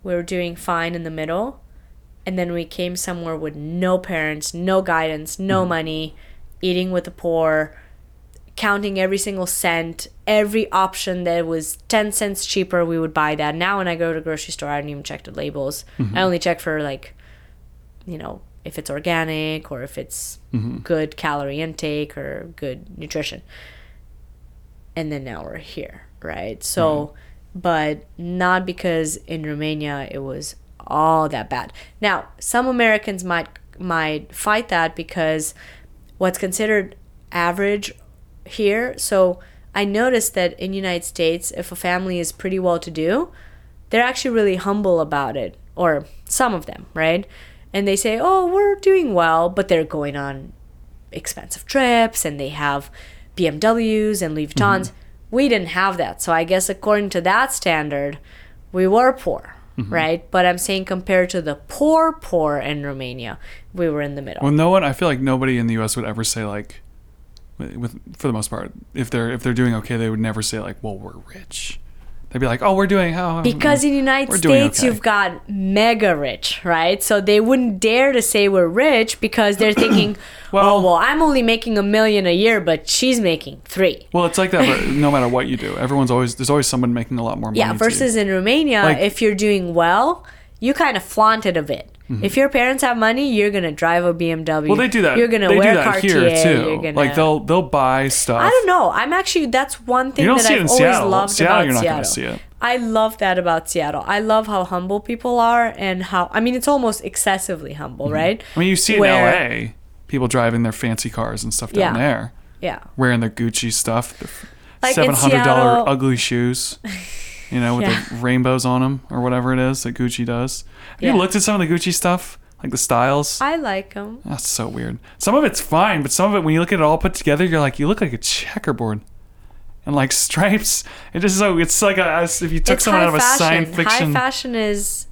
We were doing fine in the middle and then we came somewhere with no parents, no guidance, no mm-hmm. money, eating with the poor, counting every single cent, every option that was 10 cents cheaper, we would buy that. Now when I go to the grocery store, I don't even check the labels. Mm-hmm. I only check for like you know, if it's organic or if it's mm-hmm. good calorie intake or good nutrition. And then now we're here, right? So, but not because in Romania it was all that bad. Now, some Americans might might fight that because what's considered average here. So, I noticed that in United States, if a family is pretty well to do, they're actually really humble about it, or some of them, right? And they say, "Oh, we're doing well," but they're going on expensive trips and they have BMWs and Louis mm-hmm. Vuittons. We didn't have that, so I guess according to that standard, we were poor, mm-hmm. right? But I'm saying compared to the poor poor in Romania, we were in the middle. Well, no one. I feel like nobody in the U.S. would ever say like, with for the most part, if they're if they're doing okay, they would never say like, "Well, we're rich." They'd be like, "Oh, we're doing how?" Because in the United States, okay. you've got mega rich, right? So they wouldn't dare to say we're rich because they're thinking, <clears throat> Well- oh, well, I'm only making a million a year, but she's making three. Well, it's like that. No matter what you do, <laughs> everyone's always there's always someone making a lot more money. Yeah, versus in Romania, Like- if you're doing well, you kind of flaunt it a bit. If your parents have money, you're gonna drive a BMW. Mm-hmm. Well, they do that. You're gonna they wear do that Cartier. here too. Gonna, Like they'll they'll buy stuff. I don't know. I'm actually that's one thing that I've always Seattle. loved Seattle, about you're not Seattle. gonna see it. I love that about Seattle. I love how humble people are and how I mean it's almost excessively humble, right? Mm-hmm. I mean, you see Where- in L.A. people driving their fancy cars and stuff down Yeah. there, Yeah. wearing their Gucci stuff, the Like seven hundred dollar ugly shoes, <laughs> you know, with Yeah. the rainbows on them or whatever it is that Gucci does. Have Yeah. you looked at some of the Gucci stuff, like the styles? I like them. That's so weird. Some of it's fine, but some of it, when you look at it all put together, you're like, you look like a checkerboard. And like <laughs> stripes, it just so it's like a, as if you took It's someone out of a fashion. science fiction. High fashion is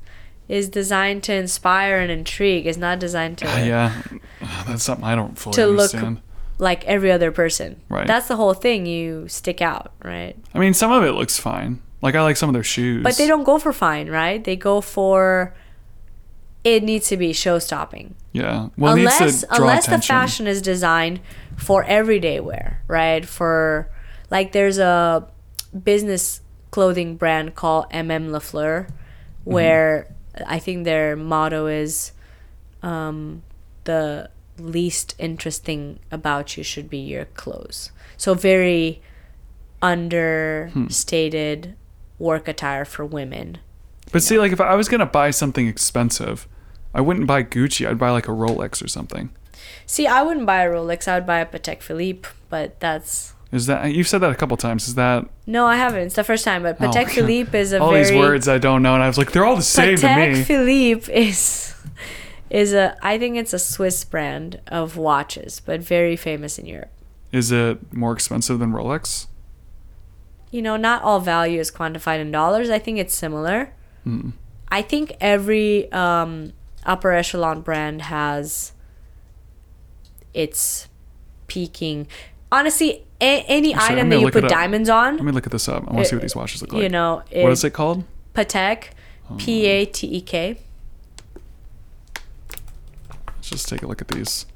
is designed to inspire and intrigue. It's not designed to uh, yeah, <sighs> that's something I don't fully To look- understand. like every other person. Right. That's the whole thing. You stick out, right? I mean, some of it looks fine. Like I like some of their shoes, But they don't go for fine, right? They go for it needs to be show stopping. Yeah, well, unless unless attention. the fashion is designed for everyday wear, right? For like there's a business clothing brand called MM Lafleur Mm-hmm. where I think their motto is um, the least interesting about you should be your clothes. So very understated work attire for women. But see, like if I was gonna buy something expensive, I wouldn't buy Gucci. I'd buy like a Rolex or something. See, I wouldn't buy a Rolex. I would buy a Patek Philippe, but that's Is that you've said that a couple times? Is that no, I haven't. It's the first time. But Oh, Patek God. Philippe is a all very these words I don't know? And I was like, they're all the same to Patek me. Philippe is is a I think it's a Swiss brand of watches, but very famous in Europe. Is it more expensive than Rolex? You know, not all value is quantified in dollars. I think it's similar. Mm. I think every um, upper echelon brand has its peaking. Honestly, a- any Actually, item that you put diamonds on, Let me look at this up. I want to see what these watches look like. you know, what is it called? Patek, Oh. P A T E K. Let's just take a look at these.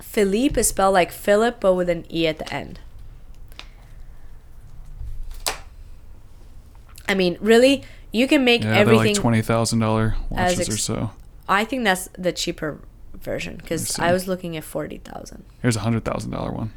Philippe is spelled like Philip, but with an E at the end. I mean, really, you can make Yeah, everything. like twenty thousand dollar watches or so. I think that's the cheaper version because. I was looking at forty thousand. Here's a hundred thousand dollar one.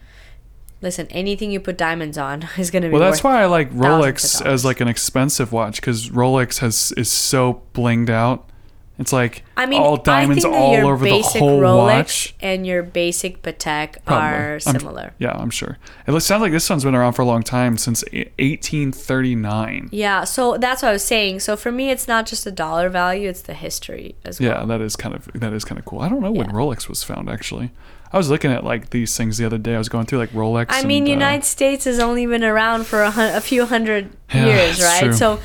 Listen, anything you put diamonds on <laughs> is gonna be. Well, that's why I like Rolex as like an expensive watch because Rolex has is so blinged out. It's like I mean, all diamonds all over the whole Rolex watch. and your basic Patek Probably. are I'm- similar. Yeah, I'm sure. It looks- sounds like this one's been around for a long time since e- 1839. Yeah, so that's what I was saying. So for me, it's not just the dollar value; it's the history as well. Yeah, that is kind of that is kind of cool. I don't know when Yeah. Rolex was found actually. I was looking at like these things the other day. I was going through like Rolex. I mean, and, uh, United States has only been around for a, hun- a few hundred Yeah, years, right? true. So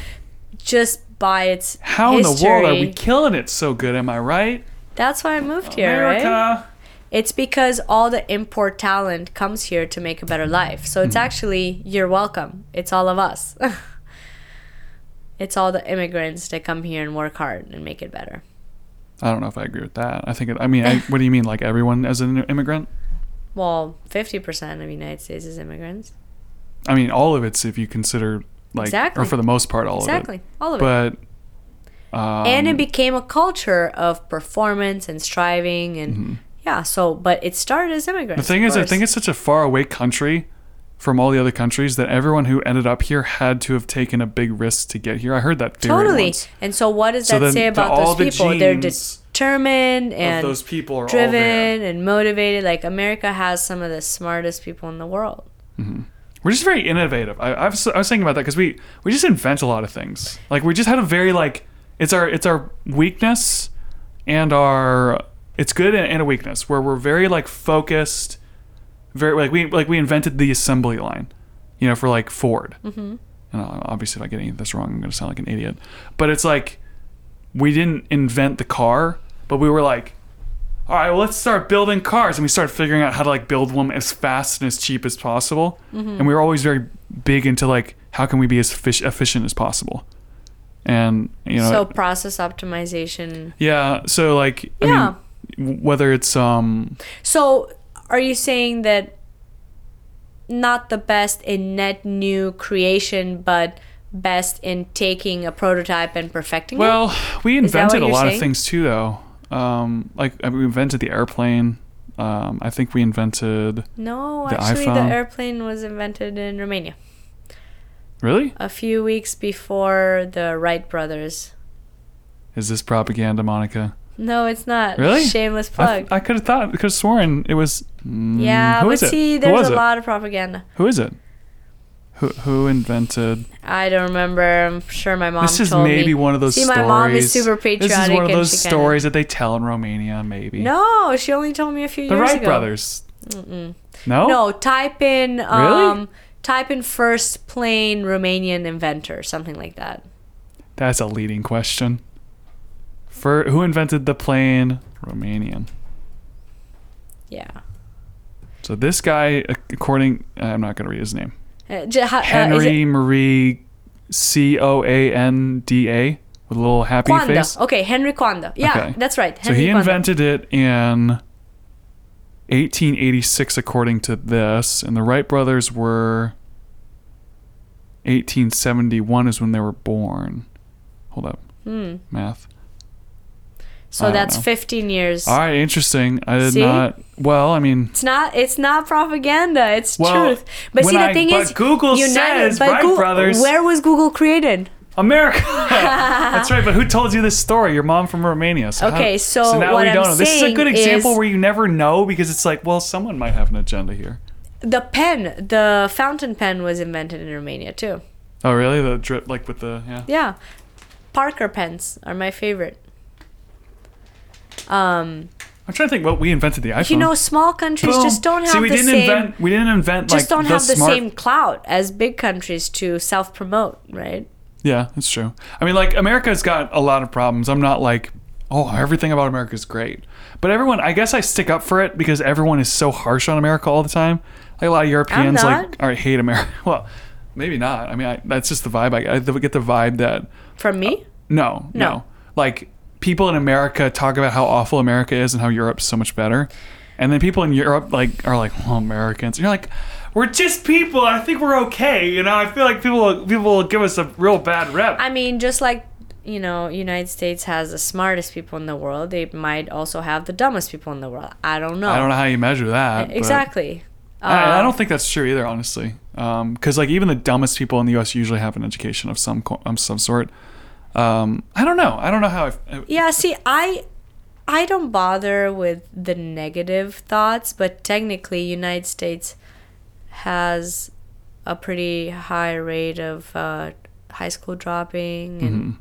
just by its How in the world are we killing it so good? Am I right? That's why I moved here, right? America. It's because all the import talent comes here to make a better life. So it's hmm. actually you're welcome. It's all of us. <laughs> it's all the immigrants that come here and work hard and make it better. I don't know if I agree with that. I think it, I mean, I, what do you mean like everyone as an immigrant? Well, 50% of the United States is immigrants. I mean, all of it's if you consider like Exactly. or for the most part all Exactly. of it. Exactly. All of it. But um, and it became a culture of performance and striving and yeah, so but it started as immigrants. Mm-hmm. the thing is, I think it's such a far away country from all the other countries that everyone who ended up here had to have taken a big risk to get here. I heard that Totally. once. And so, what does So that say about all those the people? They're determined and those people are driven and motivated. Like America has some of the smartest people in the world. We're just very innovative. I, I, was, I was thinking about that because we we just invent a lot of things. Like we just had a very like it's our it's our weakness and our it's good and, and a weakness where we're very like focused, very like we like we invented the assembly line, you know, for like Ford. Mm-hmm. And uh, obviously, if I get any of this wrong, I'm going to sound like an idiot. But it's like we didn't invent the car, but we were like, all right, well, let's start building cars. And we started figuring out how to like build one as fast and as cheap as possible. And we were always very big into like, how can we be as fish- efficient as possible? And, you know, so process optimization. yeah. So like, I Yeah. mean, whether it's, um, So, are you saying that not the best in net new creation, but best in taking a prototype and perfecting it? well, we Is that what invented a lot of things too, though. Um, like I we invented the airplane. Um, I think we invented, No, the actually, the airplane was invented in Romania really? a few weeks before the Wright brothers. Is this propaganda, Monica? No, it's not. Really? Shameless plug. I could have thought, could have sworn it was. Mm, yeah, but see, there's a it? lot of propaganda. Who is it? Who who invented? I don't remember. I'm sure my mom this is maybe me. one of those See, stories. my mom is super patriotic. This is one of those stories that they tell in Romania, maybe. No, she only told me a few the years Wright ago. brothers. No. No, type in um, type in first plane Romanian inventor, something like that. That's a leading question. For who invented the plane? Romanian. Yeah. So this guy, according, I'm not going to read his name. Uh, j- uh, Henry it Marie C O A N D A with a little happy Quando? face. Okay, Henry Quando. Yeah, Okay. that's right. So he invented it in 1886, according to this, and the Wright brothers were 1871 is when they were born. Hold up, Hmm. math. So that's know. 15 years. All right, interesting. I did See? not. Well, I mean, It's not. It's not propaganda. It's Well, truth. But see, the I- thing but is, Google says but Wright Goo- brothers- Where was Google created? America. <laughs> That's right. But who told you this story? Your mom from Romania. So how- Okay, so now we I'm don't know. This is a good example where you never know because it's like, well, someone might have an agenda here. The pen, the fountain pen, was invented in Romania too. Oh, really? The drip, like with the yeah. Yeah, Parker pens are my favorite. Um, I'm trying to think. What we invented the iPhone. you know, small countries Boom. just don't have See, we the didn't same. invent. We didn't invent just like don't the have the smart. same clout as big countries to self promote, right? Yeah, that's true. I mean, like America's got a lot of problems. I'm not like, oh, everything about America is great. But everyone, I guess I stick up for it because everyone is so harsh on America all the time. Like a lot of Europeans, like, not. or hate America. <laughs> Well, maybe not. I mean, I, that's just the vibe. I, I get the vibe that From me, no, no, No. like people in America talk about how awful America is and how Europe's so much better, and then people in Europe like are like, well, Americans. And you're like, we're just people. I think we're okay. You know, I feel like people people will give us a real bad rep. I mean, just like you know, United States has the smartest people in the world, they might also have the dumbest people in the world. I don't know. I don't know how you measure that. Exactly. I, I Uh, don't think that's true either, honestly. Because like even the dumbest people in the U.S. usually have an education of some co- um, some sort. Um, I don't know. I don't know how. I, I- Yeah, see, I I don't bother with the negative thoughts, but technically United States has a pretty high rate of uh, high school dropping and Mhm.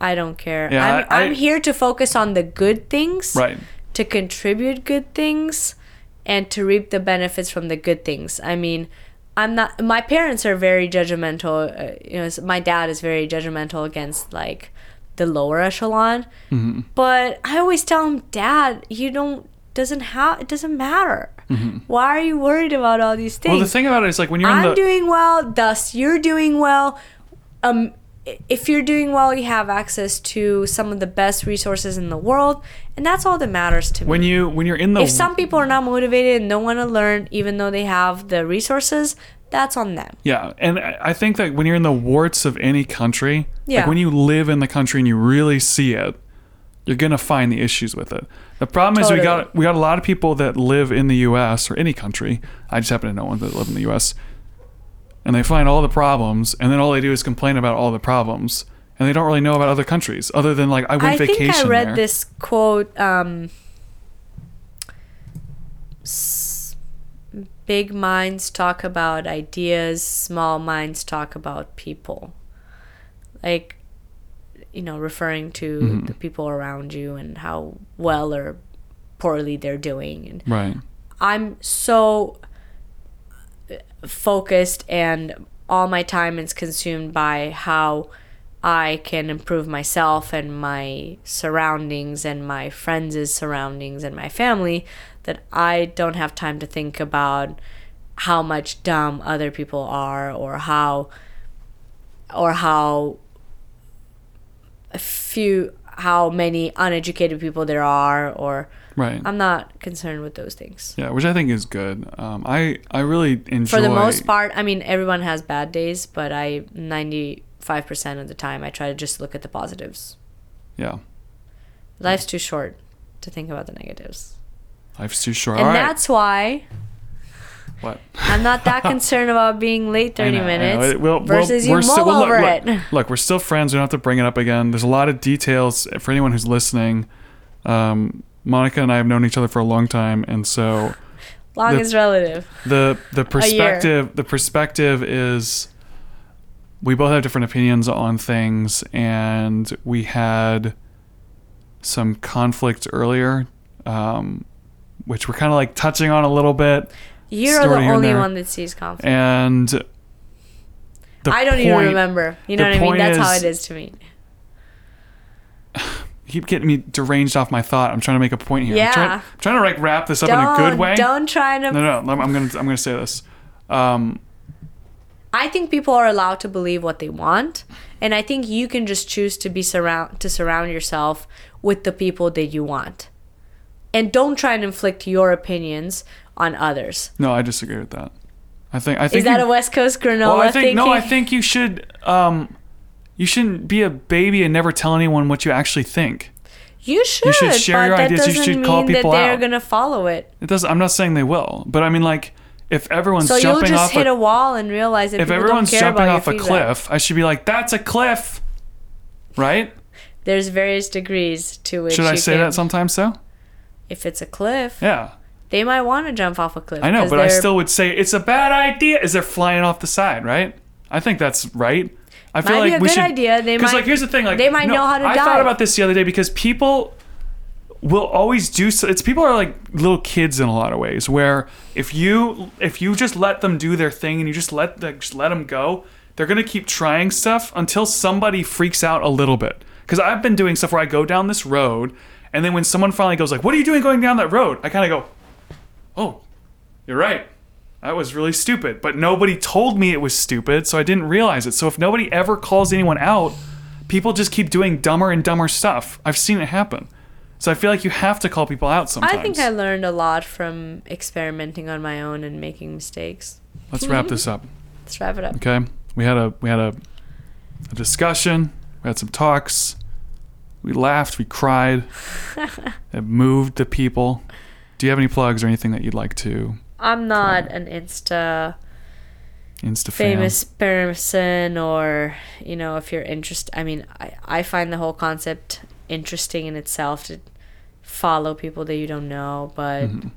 I don't care. Yeah, I'm, I- I- I'm here to focus on the good things, Right. to contribute good things, and to reap the benefits from the good things. I mean, I'm not. My parents are very judgmental. Uh, you know, my dad is very judgmental against like the lower echelon. hmm But I always tell him, Dad, you don't doesn't have it doesn't matter. Why are you worried about all these things? Mm-hmm. Well, the thing about it is like when you're I'm the doing well, thus you're doing well. Um, if you're doing well, you have access to some of the best resources in the world, and that's all that matters to me. when you when you're in the if some people are not motivated and don't want to learn, even though they have the resources, that's on them. Yeah, and I think that when you're in the warts of any country, Yeah. like when you live in the country and you really see it, you're gonna find the issues with it. The problem is we got we got a lot of people that live in the U.S. or any country. I just happen to know one that live in the U.S. and they find all the problems, and then all they do is complain about all the problems, and they don't really know about other countries other than like I went I vacation I think I read there. this quote. Um, big minds talk about ideas, small minds talk about people. Like, you know, referring to Mm-hmm. the people around you and how well or poorly they're doing. And Right. I'm so focused and all my time is consumed by how I can improve myself and my surroundings and my friends' surroundings and my family that I don't have time to think about how much dumb other people are or how or how a few how many uneducated people there are or Right. I'm not concerned with those things. yeah, which I think is good. Um, I I really enjoy. For the most part, I mean, everyone has bad days, but I 95% of the time I try to just look at the positives. Yeah. Life's too short to think about the negatives. Life's too short. and All right. that's why what? I'm not that <laughs> concerned about being late 30 know, minutes we'll- versus we'll- you mull well, over look, it. Look, <laughs> look, we're still friends. We don't have to bring it up again. There's a lot of details for anyone who's listening. Um, Monica and I have known each other for a long time, and so <laughs> Long the- is relative. the <laughs> the perspective the perspective is we both have different opinions on things, and we had some conflict earlier, um, which we're kind of like touching on a little bit, You're the Story here and only one that sees conflict. and I don't even remember. You know what I mean? point That's how it is to me. <laughs> Keep getting me deranged off my thought. I'm trying to make a point here. I'm trying, Yeah. I'm trying to like wrap this up in a good way. don't try to. No, no, I'm, I'm gonna I'm gonna say this. Um, I think people are allowed to believe what they want, and I think you can just choose to be surround to surround yourself with the people that you want, and don't try and inflict your opinions on others. no, I disagree with that. I think I think Is that you- a West Coast granola well, I think thinking? no, I think you should um, you shouldn't be a baby and never tell anyone what you actually think. you should. You should share your ideas. You should call people they're out. gonna follow it. It does. I'm not saying they will, but I mean like if everyone's So you'll jumping just off hit a, a wall and realize that if everyone's jumping off a cliff, I should be like, "That's a cliff," right? There's various degrees to which Should I say can, that sometimes though? If it's a cliff, Yeah. they might want to jump off a cliff. I know, but I they're- still would say it's a bad idea as they're flying off the side, right? I think that's right. I feel Might like be a we good should, idea. They might- like here's the thing, like they might no, know how to die. I dive. thought about this the other day because people will always do so. It's people are like little kids in a lot of ways. Where if you if you just let them do their thing and you just let them just let them go, they're gonna keep trying stuff until somebody freaks out a little bit. Because I've been doing stuff where I go down this road, and then when someone finally goes like, "What are you doing going down that road?" I kind of go, "Oh, you're right." That was really stupid. But nobody told me it was stupid, so I didn't realize it. So if nobody ever calls anyone out, people just keep doing dumber and dumber stuff. I've seen it happen. So I feel like you have to call people out sometimes. I think I learned a lot from experimenting on my own and making mistakes. Let's wrap this up. Let's wrap it up. Okay? We had a we had a, a discussion. We had some talks. We laughed. We cried. <laughs> it moved the people. Do you have any plugs or anything that you'd like to I'm not an Insta Insta famous person or, you know, if you're interested. I mean, I, I find the whole concept interesting in itself to follow people that you don't know, but. Mhm.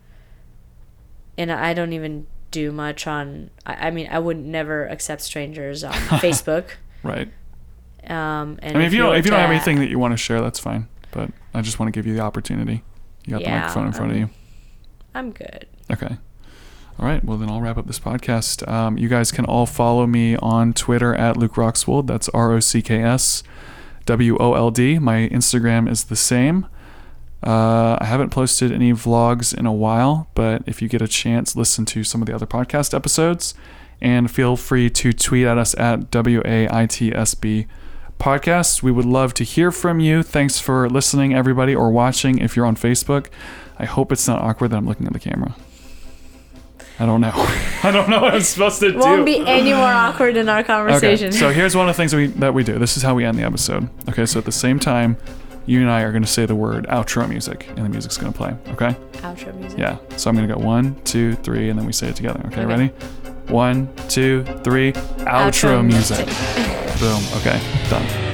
And I don't even do much on. I, I mean, I would never accept strangers on <laughs> Facebook. Right. Um, and I mean, if you don't if you don't have anything that you want to share, that's fine. But I just want to give you the opportunity. You got the microphone in front of um, you. I'm good. Okay. All right. Well, then I'll wrap up this podcast. Um, you guys can all follow me on Twitter at Luke Rockswold. That's R O C K S W O L D. My Instagram is the same. Uh, I haven't posted any vlogs in a while, but if you get a chance, listen to some of the other podcast episodes and feel free to tweet at us at WAITSB podcast. We would love to hear from you. Thanks for listening, everybody, or watching if you're on Facebook. I hope it's not awkward that I'm looking at the camera. I don't know. <laughs> I don't know what I'm supposed to do. Won't be any more awkward in our conversation. Okay, so here's one of the things we, that we do. This is how we end the episode. Okay, so at the same time, you and I are going to say the word outro music, and the music's going to play. Okay? Outro music. Yeah. So I'm going to go one, two, three, and then we say it together. Okay, Okay. ready? One, two, three. Outro, Outro music. music. Boom. Okay, done.